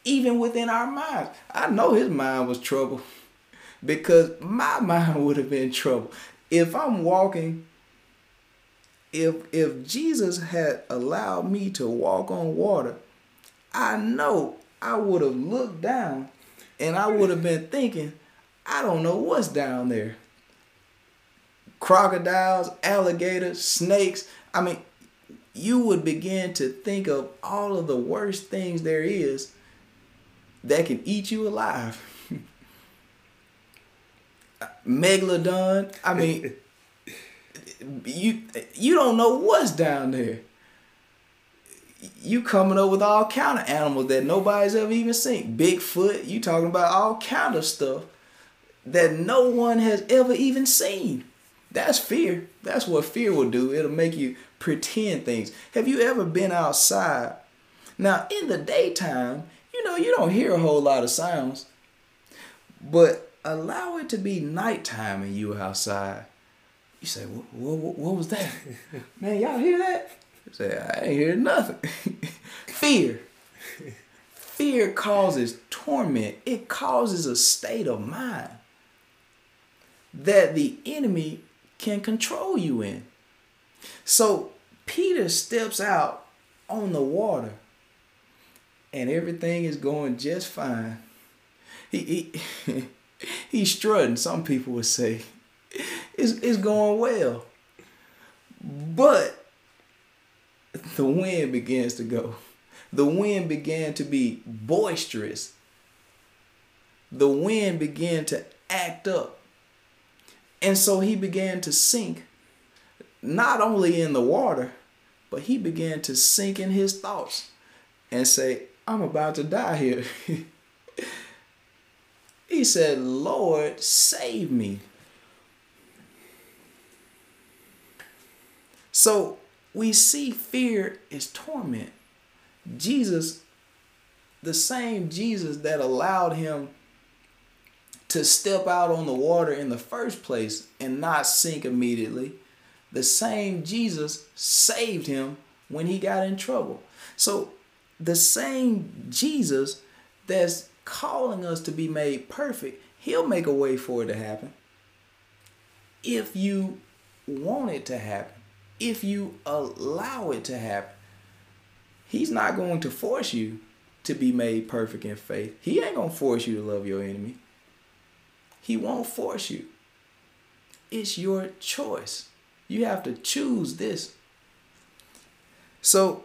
even within our minds. I know his mind was trouble because my (laughs) mind would have been trouble. If I'm walking, if if Jesus had allowed me to walk on water, I know I would have looked down and I would have been thinking, I don't know what's down there. Crocodiles, alligators, snakes. I mean, you would begin to think of all of the worst things there is that can eat you alive. (laughs) Megalodon. I mean, (laughs) you you don't know what's down there. You coming up with all kind of animals that nobody's ever even seen. Bigfoot. You talking about all kind of stuff that no one has ever even seen. That's fear. That's what fear will do. It'll make you pretend things. Have you ever been outside? Now, in the daytime, you know, you don't hear a whole lot of sounds. But allow it to be nighttime and you outside. You say, what, what, what was that? (laughs) Man, y'all hear that? I say, I ain't hear nothing. (laughs) Fear. Fear causes torment. It causes a state of mind that the enemy can control you in. So Peter steps out on the water and everything is going just fine. He, he (laughs) he's strutting. Some people would say it's, it's going well. But the wind begins to go. The wind began to be boisterous. The wind began to act up. And so he began to sink, not only in the water, but he began to sink in his thoughts and say, I'm about to die here. (laughs) he said, Lord, save me. So we see fear is torment. Jesus, the same Jesus that allowed him to step out on the water in the first place and not sink immediately, the same Jesus saved him when he got in trouble. So the same Jesus that's calling us to be made perfect, he'll make a way for it to happen. If you want it to happen if you allow it to happen. He's not going to force you to be made perfect in faith. He ain't going to force you to love your enemy. He won't force you. It's your choice. You have to choose this. So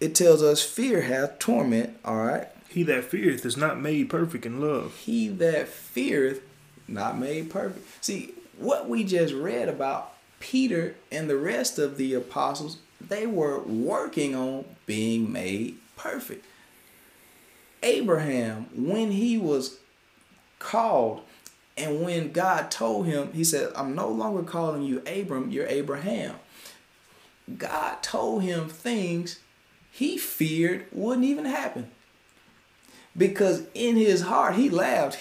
it tells us fear hath torment, all right? He that feareth is not made perfect in love. He that feareth not made perfect. See, what we just read about Peter and the rest of the apostles, they were working on being made perfect. Abraham, when he was called, and when God told him, he said, I'm no longer calling you Abram, you're Abraham. God told him things he feared wouldn't even happen. Because in his heart, he laughed.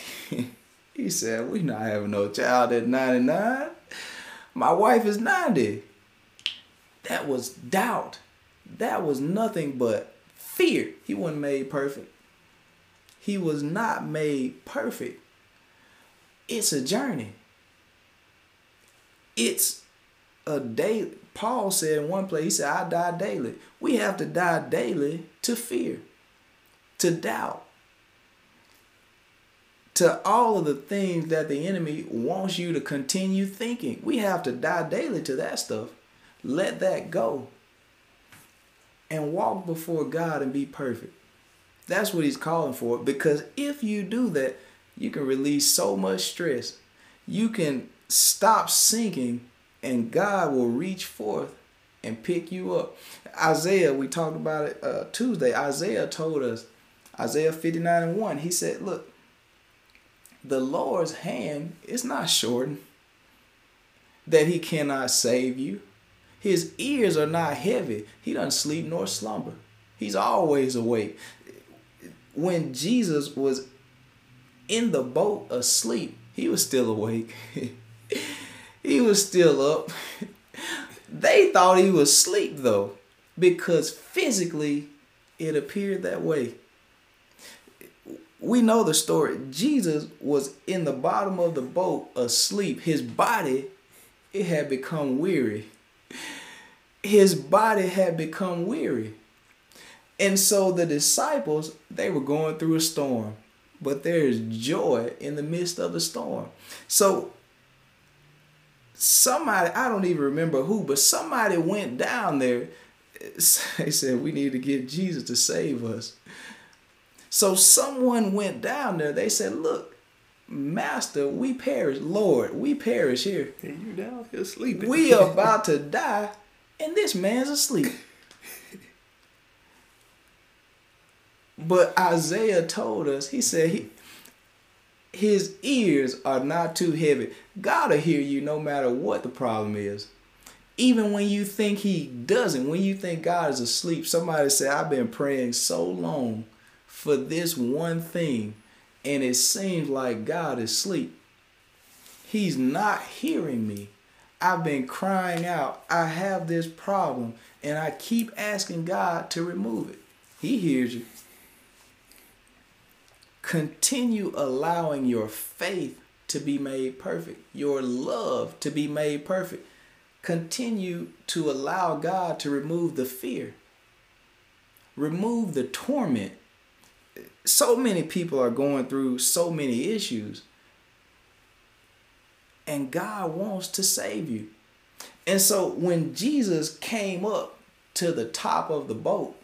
(laughs) he said, We're not having no child at 99. My wife is 90. That was doubt. That was nothing but fear. He wasn't made perfect. He was not made perfect. It's a journey. It's a day. Paul said in one place, he said, I die daily. We have to die daily to fear, to doubt, to all of the things that the enemy wants you to continue thinking. We have to die daily to that stuff. Let that go. And walk before God and be perfect. That's what he's calling for. Because if you do that, you can release so much stress. You can stop sinking, and God will reach forth and pick you up. Isaiah, we talked about it uh, Tuesday. Isaiah told us, Isaiah 59 and 1, he said, Look, the Lord's hand is not shortened, that he cannot save you. His ears are not heavy. He doesn't sleep nor slumber. He's always awake. When Jesus was in the boat asleep, he was still awake. (laughs) he was still up. they thought he was asleep though, because physically it appeared that way we know the story. Jesus was in the bottom of the boat asleep. His body, it had become weary. His body had become weary. And so the disciples, they were going through a storm, but there is joy in the midst of the storm. So somebody, I don't even remember who, but somebody went down there. (laughs) They said, We need to get Jesus to save us. So someone went down there. They said, Look, Master, we perish. Lord, we perish here. And you down here sleeping. We are (laughs) about to die, and this man's asleep. but Isaiah told us, he said he his ears are not too heavy. God will hear you no matter what the problem is. Even when you think he doesn't, when you think God is asleep, somebody said, I've been praying so long for this one thing, and it seems like God is asleep. He's not hearing me. I've been crying out. I have this problem, and I keep asking God to remove it. He hears you. Continue allowing your faith to be made perfect, your love to be made perfect. Continue to allow God to remove the fear remove the torment. So many people are going through so many issues. And God wants to save you. And so when Jesus came up to the top of the boat,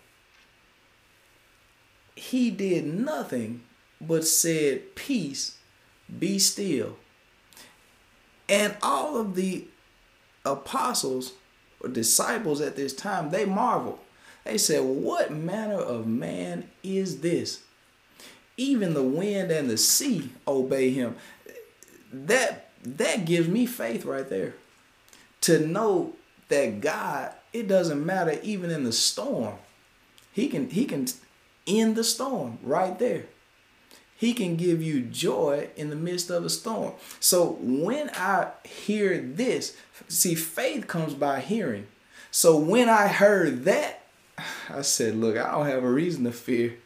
he did nothing but said, Peace, be still. And all of the apostles or disciples at this time, they marveled. They said, What manner of man is this? Even the wind and the sea obey him. That that gives me faith right there. To know that God, it doesn't matter even in the storm. He can he can end the storm right there. He can give you joy in the midst of a storm. So when I hear this, see, faith comes by hearing. So when I heard that, (sighs) I said, Look, I don't have a reason to fear.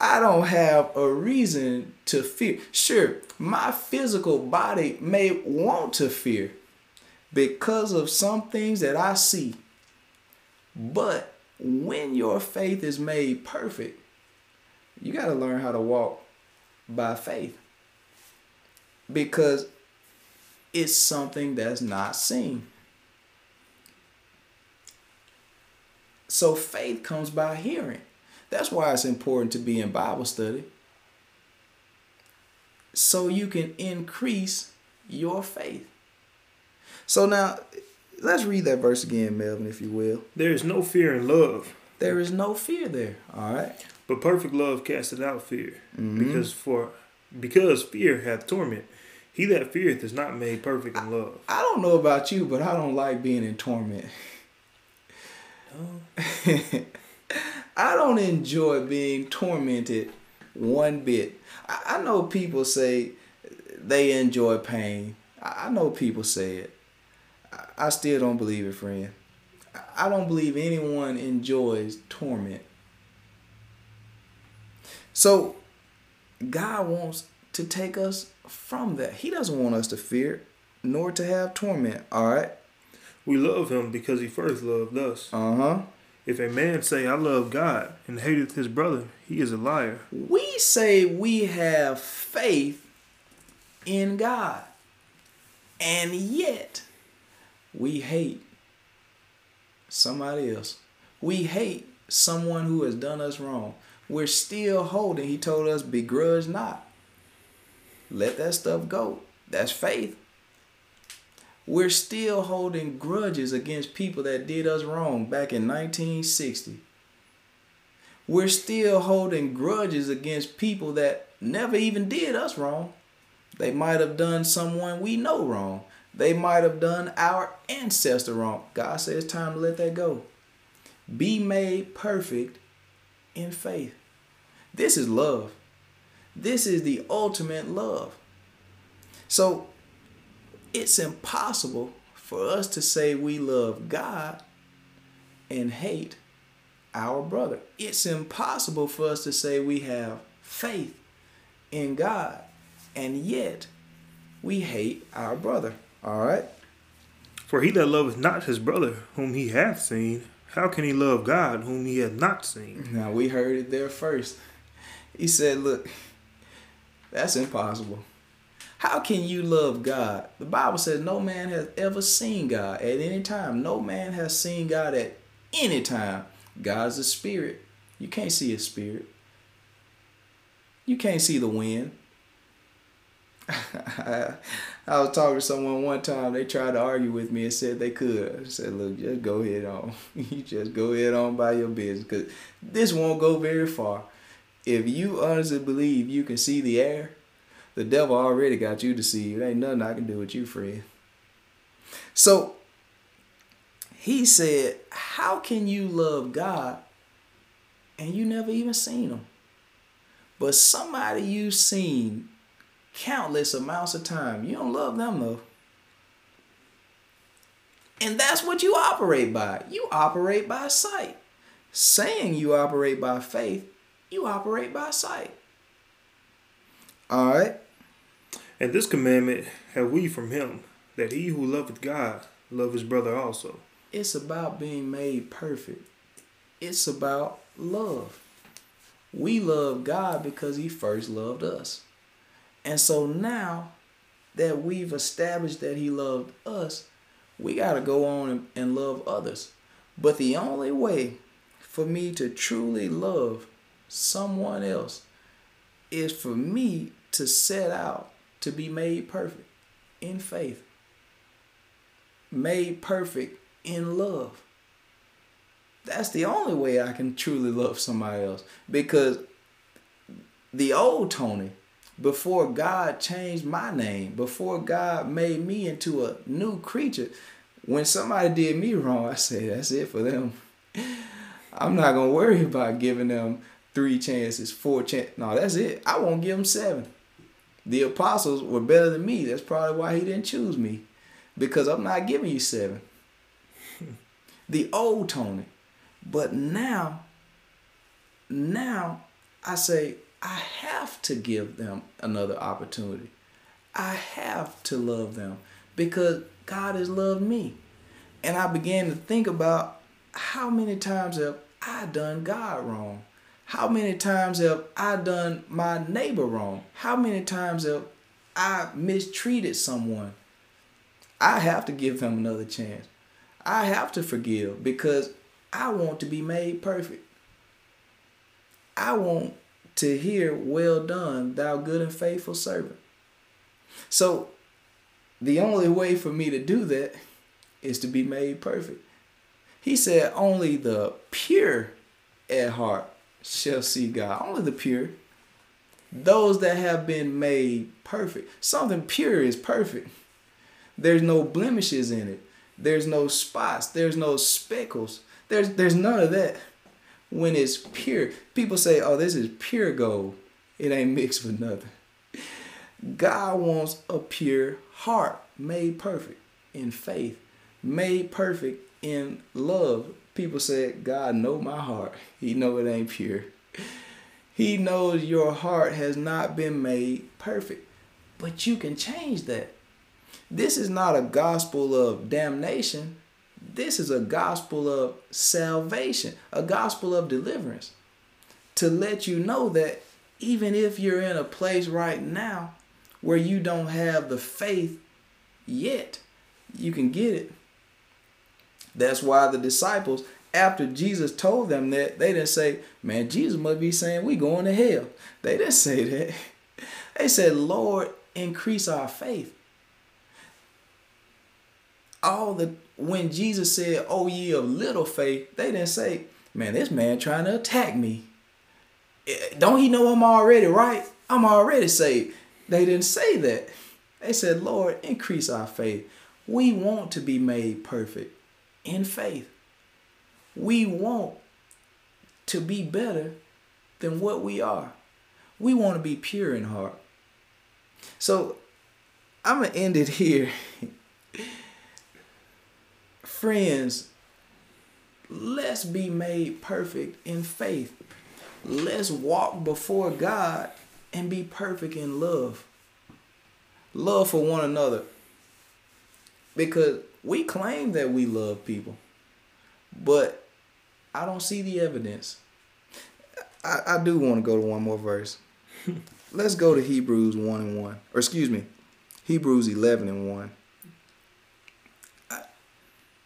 I don't have a reason to fear. Sure, my physical body may want to fear because of some things that I see. But when your faith is made perfect, you got to learn how to walk by faith because it's something that's not seen. So faith comes by hearing. That's why it's important to be in Bible study. So you can increase your faith. So now let's read that verse again, Melvin, if you will. There is no fear in love. There is no fear there. All right. But perfect love casteth out fear, mm-hmm. because for because fear hath torment. He that feareth is not made perfect in love. I, I don't know about you, but I don't like being in torment. No. (laughs) I don't enjoy being tormented one bit. I, I know people say they enjoy pain. I, I know people say it. I, I still don't believe it, friend. I don't believe anyone enjoys torment. So God wants to take us from that. He doesn't want us to fear nor to have torment. All right. We love him because he first loved us. Uh huh. If a man say, I love God and hateth his brother, he is a liar. We say we have faith in God, and yet we hate somebody else. We hate someone who has done us wrong we're still holding. He told us, begrudge not. Let that stuff go. That's faith. We're still holding grudges against people that did us wrong back in 1960. We're still holding grudges against people that never even did us wrong. They might have done someone we know wrong. They might have done our ancestor wrong. God says time to let that go. Be made perfect in faith. This is love. This is the ultimate love. So it's impossible for us to say we love God and hate our brother. It's impossible for us to say we have faith in God and yet we hate our brother. All right? For he that loveth not his brother whom he hath seen, how can he love God whom he hath not seen? Now we heard it there first. He said, Look, that's impossible. How can you love God? The Bible says no man has ever seen God at any time. No man has seen God at any time. God's a spirit. You can't see a spirit. You can't see the wind. (laughs) I, was talking to someone one time. They tried to argue with me and said they could. I said, "Look, just go ahead on. (laughs) you just go ahead on by your business, because this won't go very far if you honestly believe you can see the air, the devil already got you deceived. Ain't nothing I can do with you, friend. So he said, How can you love God and you never even seen him? But somebody you've seen countless amounts of time, you don't love them though. And that's what you operate by. You operate by sight. Saying you operate by faith you operate by sight. All right. And this commandment have we from him, that he who loveth God love his brother also. It's about being made perfect it's about love. We love God because He first loved us. And so now that we've established that He loved us, we got to go on and, and love others. But the only way for me to truly love someone else is for me to set out to be made perfect in faith, made perfect in love. That's the only way I can truly love somebody else because the old Tony, before God changed my name, before God made me into a new creature, when somebody did me wrong, I say that's it for them. (laughs) I'm not gonna worry about giving them three chances, four chances. No, that's it. I won't give them seven. The apostles were better than me. That's probably why he didn't choose me. Because I'm not giving you seven. (laughs) the old Tony. But now, now I say I have to give them another opportunity. I have to love them because God has loved me. And I began to think about how many times have I done God wrong? How many times have I done my neighbor wrong? How many times have I mistreated someone? I have to give them another chance. I have to forgive because I want to be made perfect. I want to hear, Well done, thou good and faithful servant. So, the only way for me to do that is to be made perfect. He said, Only the pure at heart shall see God. Only the pure. Those that have been made perfect. Something pure is perfect. There's no blemishes in it. There's no spots. There's no speckles. There's there's none of that. When it's pure, people say, "Oh, this is pure gold." It ain't mixed with nothing. God wants a pure heart made perfect in faith, made perfect in love, people said, God know my heart. He know it ain't pure. He knows your heart has not been made perfect. But you can change that. This is not a gospel of damnation. This is a gospel of salvation, a gospel of deliverance. To let you know that even if you're in a place right now where you don't have the faith yet, you can get it. That's why the disciples, after Jesus told them that, they didn't say, Man, Jesus must be saying we going to hell. They didn't (laughs) say that. They said, Lord, increase our faith. All the when Jesus said, Oh ye of little faith, they didn't say, Man, this man trying to attack me. Eh, don't he know I'm already right? I'm already saved. They didn't say that. They said, Lord, increase our faith. We want to be made perfect in faith. We want to be better than what we are. We want to be pure in heart. So I'm going to end it here. (laughs) Friends, let's be made perfect in faith. Let's walk before God and be perfect in love. Love for one another. Because we claim that we love people, but I don't see the evidence. I, I do want to go to one more verse. (laughs) Let's go to Hebrews 1 and 1. Or excuse me, Hebrews 11 and 1.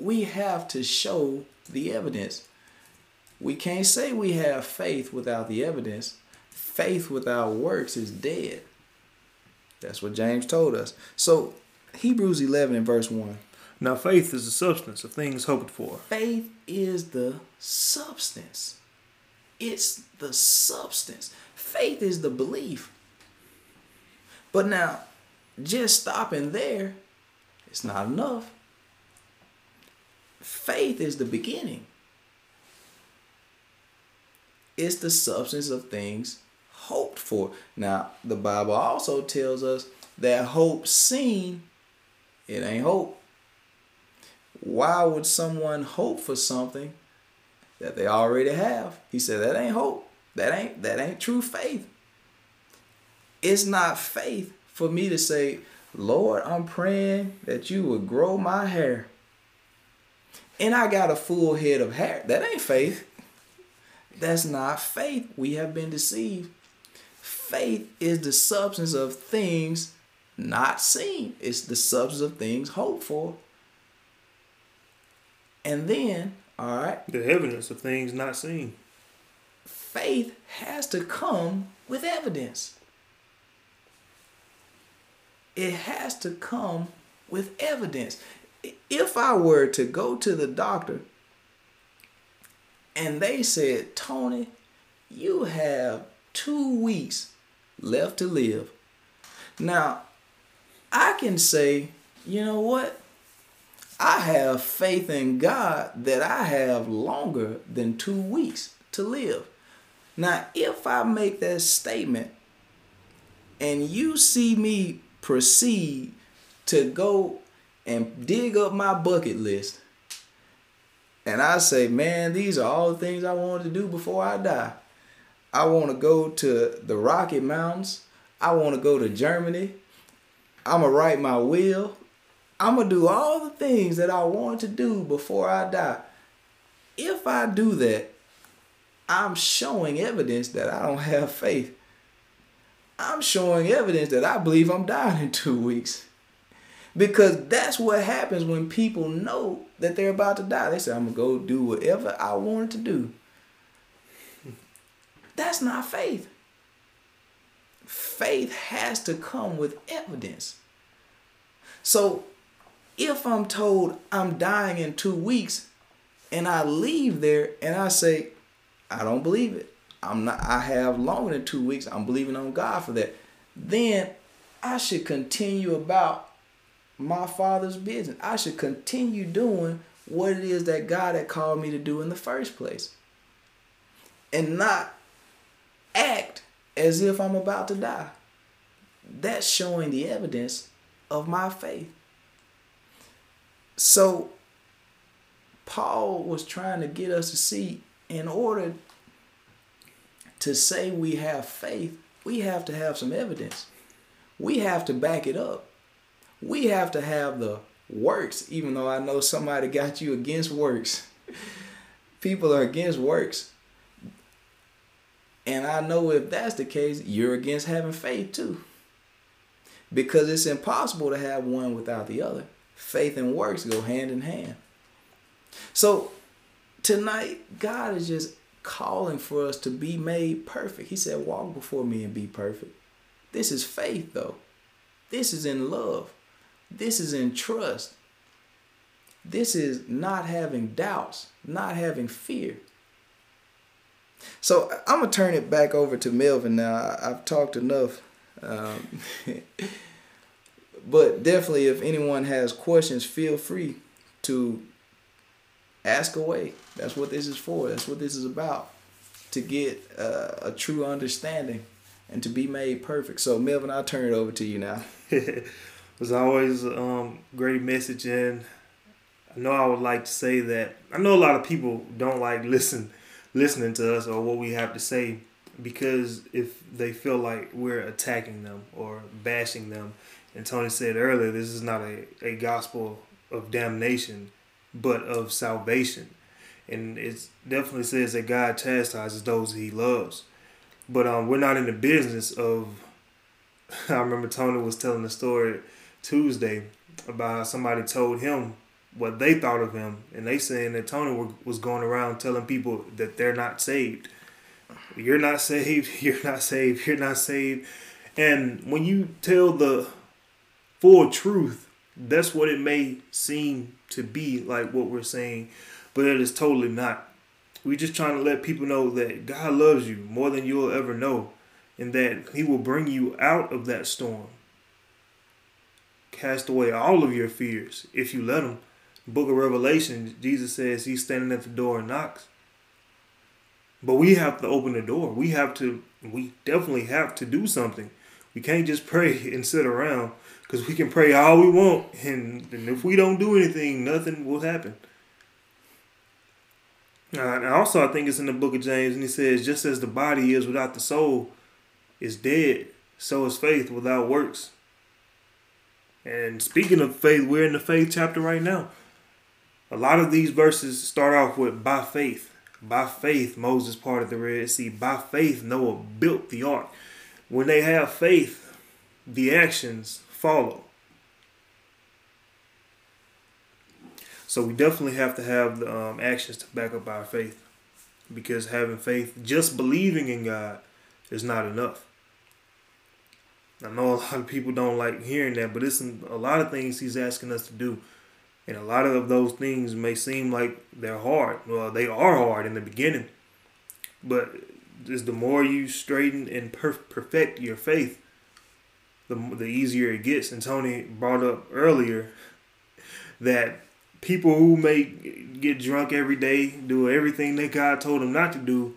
we have to show the evidence. We can't say we have faith without the evidence. Faith without works is dead. That's what James told us. So, Hebrews 11 and verse 1. Now, faith is the substance of things hoped for. Faith is the substance. It's the substance. Faith is the belief. But now, just stopping there, it's not enough. Faith is the beginning. It's the substance of things hoped for. Now, the Bible also tells us that hope seen, it ain't hope why would someone hope for something that they already have? He said that ain't hope. That ain't that ain't true faith. It's not faith for me to say, Lord, I'm praying that you would grow my hair. And I got a full head of hair. That ain't faith. That's not faith. We have been deceived. Faith is the substance of things not seen, it's the substance of things hoped for. And then, all right, The evidence of things not seen. faith has to come with evidence. It has to come with evidence. If I were to go to the doctor and they said, Tony, you have two weeks left to live. Now, I can say, you know what? I have faith in God that I have longer than two weeks to live. Now, if I make that statement and you see me proceed to go and dig up my bucket list, and I say, man, these are all the things I wanted to do before I die. I want to go to the Rocky Mountains. I want to go to Germany. I'm going to write my will. I'm going to do all the things that I want to do before I die. If I do that, I'm showing evidence that I don't have faith. I'm showing evidence that I believe I'm dying in two weeks. Because that's what happens when people know that they're about to die. They say, I'm going to go do whatever I wanted to do. That's not faith. Faith has to come with evidence. So if I'm told I'm dying in two weeks and I leave there and I say, I don't believe it. I'm not I have longer than two weeks. I'm believing on God for that. Then I should continue about my father's business. I should continue doing what it is that God had called me to do in the first place. And not act as if I'm about to die. That's showing the evidence of my faith. So, Paul was trying to get us to see in order to say we have faith, we have to have some evidence. We have to back it up. We have to have the works, even though I know somebody got you against works. (laughs) People are against works. And I know if that's the case, you're against having faith too. Because it's impossible to have one without the other. Faith and works go hand in hand. So tonight, God is just calling for us to be made perfect. He said, Walk before me and be perfect. This is faith, though. This is in love. This is in trust. This is not having doubts, not having fear. So I'm gonna turn it back over to Melvin now. I've talked enough, um, (laughs) but definitely, if anyone has questions, feel free to ask away. That's what this is for. That's what this is about. To get uh, a true understanding and to be made perfect. So Melvin, I'll turn it over to you now. (laughs) it was always um, great message, and I know I would like to say that I know a lot of people don't like listen listening to us or what we have to say because if they feel like we're attacking them or bashing them. And Tony said earlier, this is not a, a gospel of damnation, but of salvation. And it definitely says that God chastises those he loves. But um, we're not in the business of. (laughs) I remember Tony was telling the story Tuesday about how somebody told him what they thought of him, and they saying that Tony wa- was going around telling people that they're not saved. You're not (laughs) saved. You're not saved. You're not saved. And when you tell the full truth, that's what it may seem to be like what we're saying, but it is totally not. We're just trying to let people know that God loves you more than you'll ever know, and that He will bring you out of that storm. Cast away all of your fears if you let Him. Book of Revelation, Jesus says He's standing at the door and knocks. But we have to open the door. We have to, we definitely have to do something. We can't just (laughs) pray and sit around because we can pray all we want. And, and if we don't do anything, nothing will happen. Uh, and also, I think it's in the book of James, and he says, just as the body is without the soul is dead, so is faith without works. And speaking of faith, we're in the faith chapter right now. A lot of these verses start off with by faith, By faith, Moses parted the Red Sea. By faith, Noah built the ark. When they have faith, the actions follow. So we definitely have to have the um, actions to back up our faith, because having faith, just believing in God, is not enough. I know a lot of people don't like hearing that, but it's a lot of things He's asking us to do. And a lot of those things may seem like they're hard. Well, they are hard in the beginning. But just the more you straighten and perf- perfect your faith, the, the easier it gets. And Tony brought up earlier that people who may get drunk every day, do everything that God told them not to do,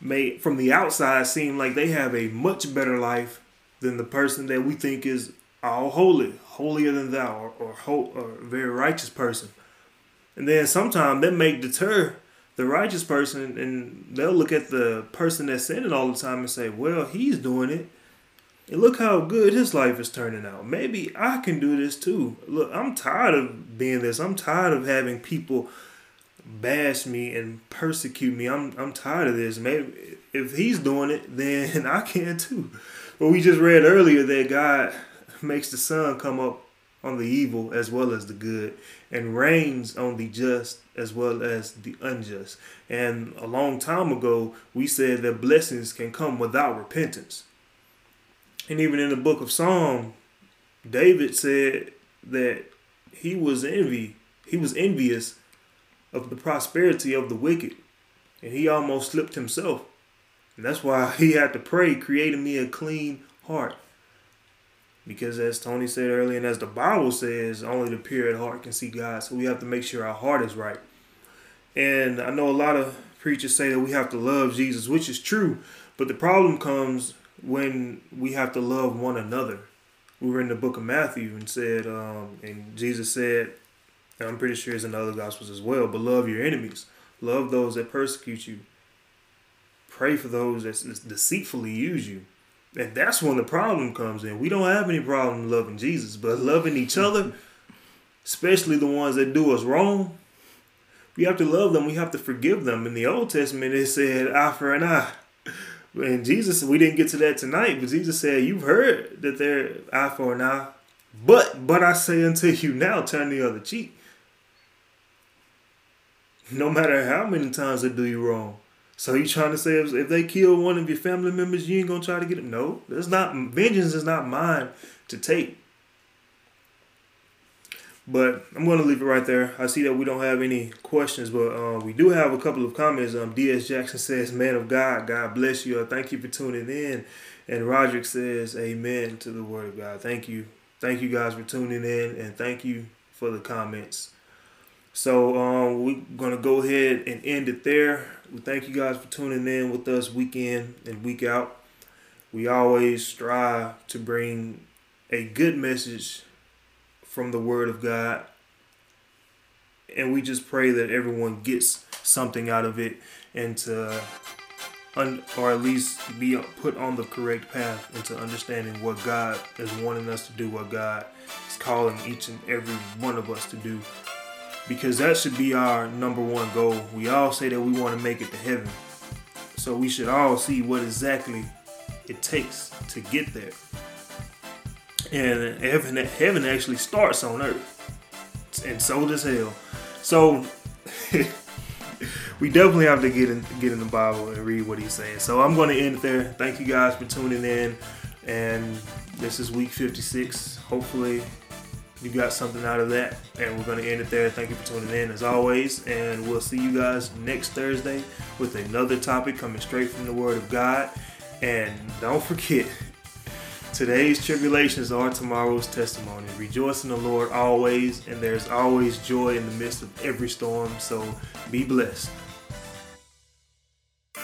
may from the outside seem like they have a much better life than the person that we think is all holy, holier than thou, or, or, or very righteous person. And then sometimes that may deter the righteous person, and they'll look at the person that's sinning all the time and say, "Well, he's doing it, and look how good his life is turning out. Maybe I can do this too. Look, I'm tired of being this. I'm tired of having people bash me and persecute me. I'm I'm tired of this. Maybe if he's doing it, (laughs) then I can too." But we just read earlier that God makes the sun come up on the evil as well as the good, and rains on the just as well as the unjust. And a long time ago, we said that blessings can come without repentance. And even in the book of Psalm, David said that he was envy, he was envious of the prosperity of the wicked, and he almost slipped himself. And that's why (laughs) he had to pray, creating me a clean heart because as Tony said earlier, and as the Bible says, only the pure at heart can see God. So we have to make sure our heart is right. And I know a lot of preachers say that we have to love Jesus, which is true. But the problem comes when we have to love one another. We were in the book of Matthew and said, um, and Jesus said, and I'm pretty sure it's in the other gospels as well, but love your enemies. Love those that persecute you. Pray for those that deceitfully use you. And that's when the problem comes in. We don't have any problem loving Jesus, but (laughs) loving each other, especially the ones that do us wrong, we have to love them. We have to forgive them. In the Old Testament, it said eye for an eye. And Jesus, we didn't get to that tonight, but Jesus said, You've heard that they're eye for an eye. But but I say unto you now, turn the other cheek. No matter how many times they do you wrong. So you trying to say if, they kill one of your family members, you ain't gonna try to get them? No, that's not vengeance is not mine to take. But I'm gonna leave it right there. I see that we don't have any questions, but uh, we do have a couple of comments. Um, D.S. Jackson says, "Man of God, God bless you. Thank you for tuning in." And Roderick says, "Amen to the word of God." Thank you, thank you guys for tuning in, and thank you for the comments. So um, we're gonna go ahead and end it there. We thank you guys for tuning in with us week in and week out. We always strive to bring a good message from the Word of God, and we just pray that everyone gets something out of it and to un, or at least be put on the correct path into understanding what God is wanting us to do, what God is calling each and every one of us to do because that should be our number one goal. We all say that we want to make it to heaven. So we should all see what exactly it takes to get there. And heaven, heaven actually starts on earth, and so does hell. So (laughs) we definitely have to get in get in the Bible and read what he's saying. So I'm going to end it there. Thank you guys for tuning in, and this is week 56. Hopefully you got something out of that. And we're going to end it there. Thank you for tuning in as always. And we'll see you guys next Thursday with another topic coming straight from the Word of God. And don't forget, today's tribulations are tomorrow's testimony. Rejoice in the Lord always, and there's always joy in the midst of every storm. So be blessed.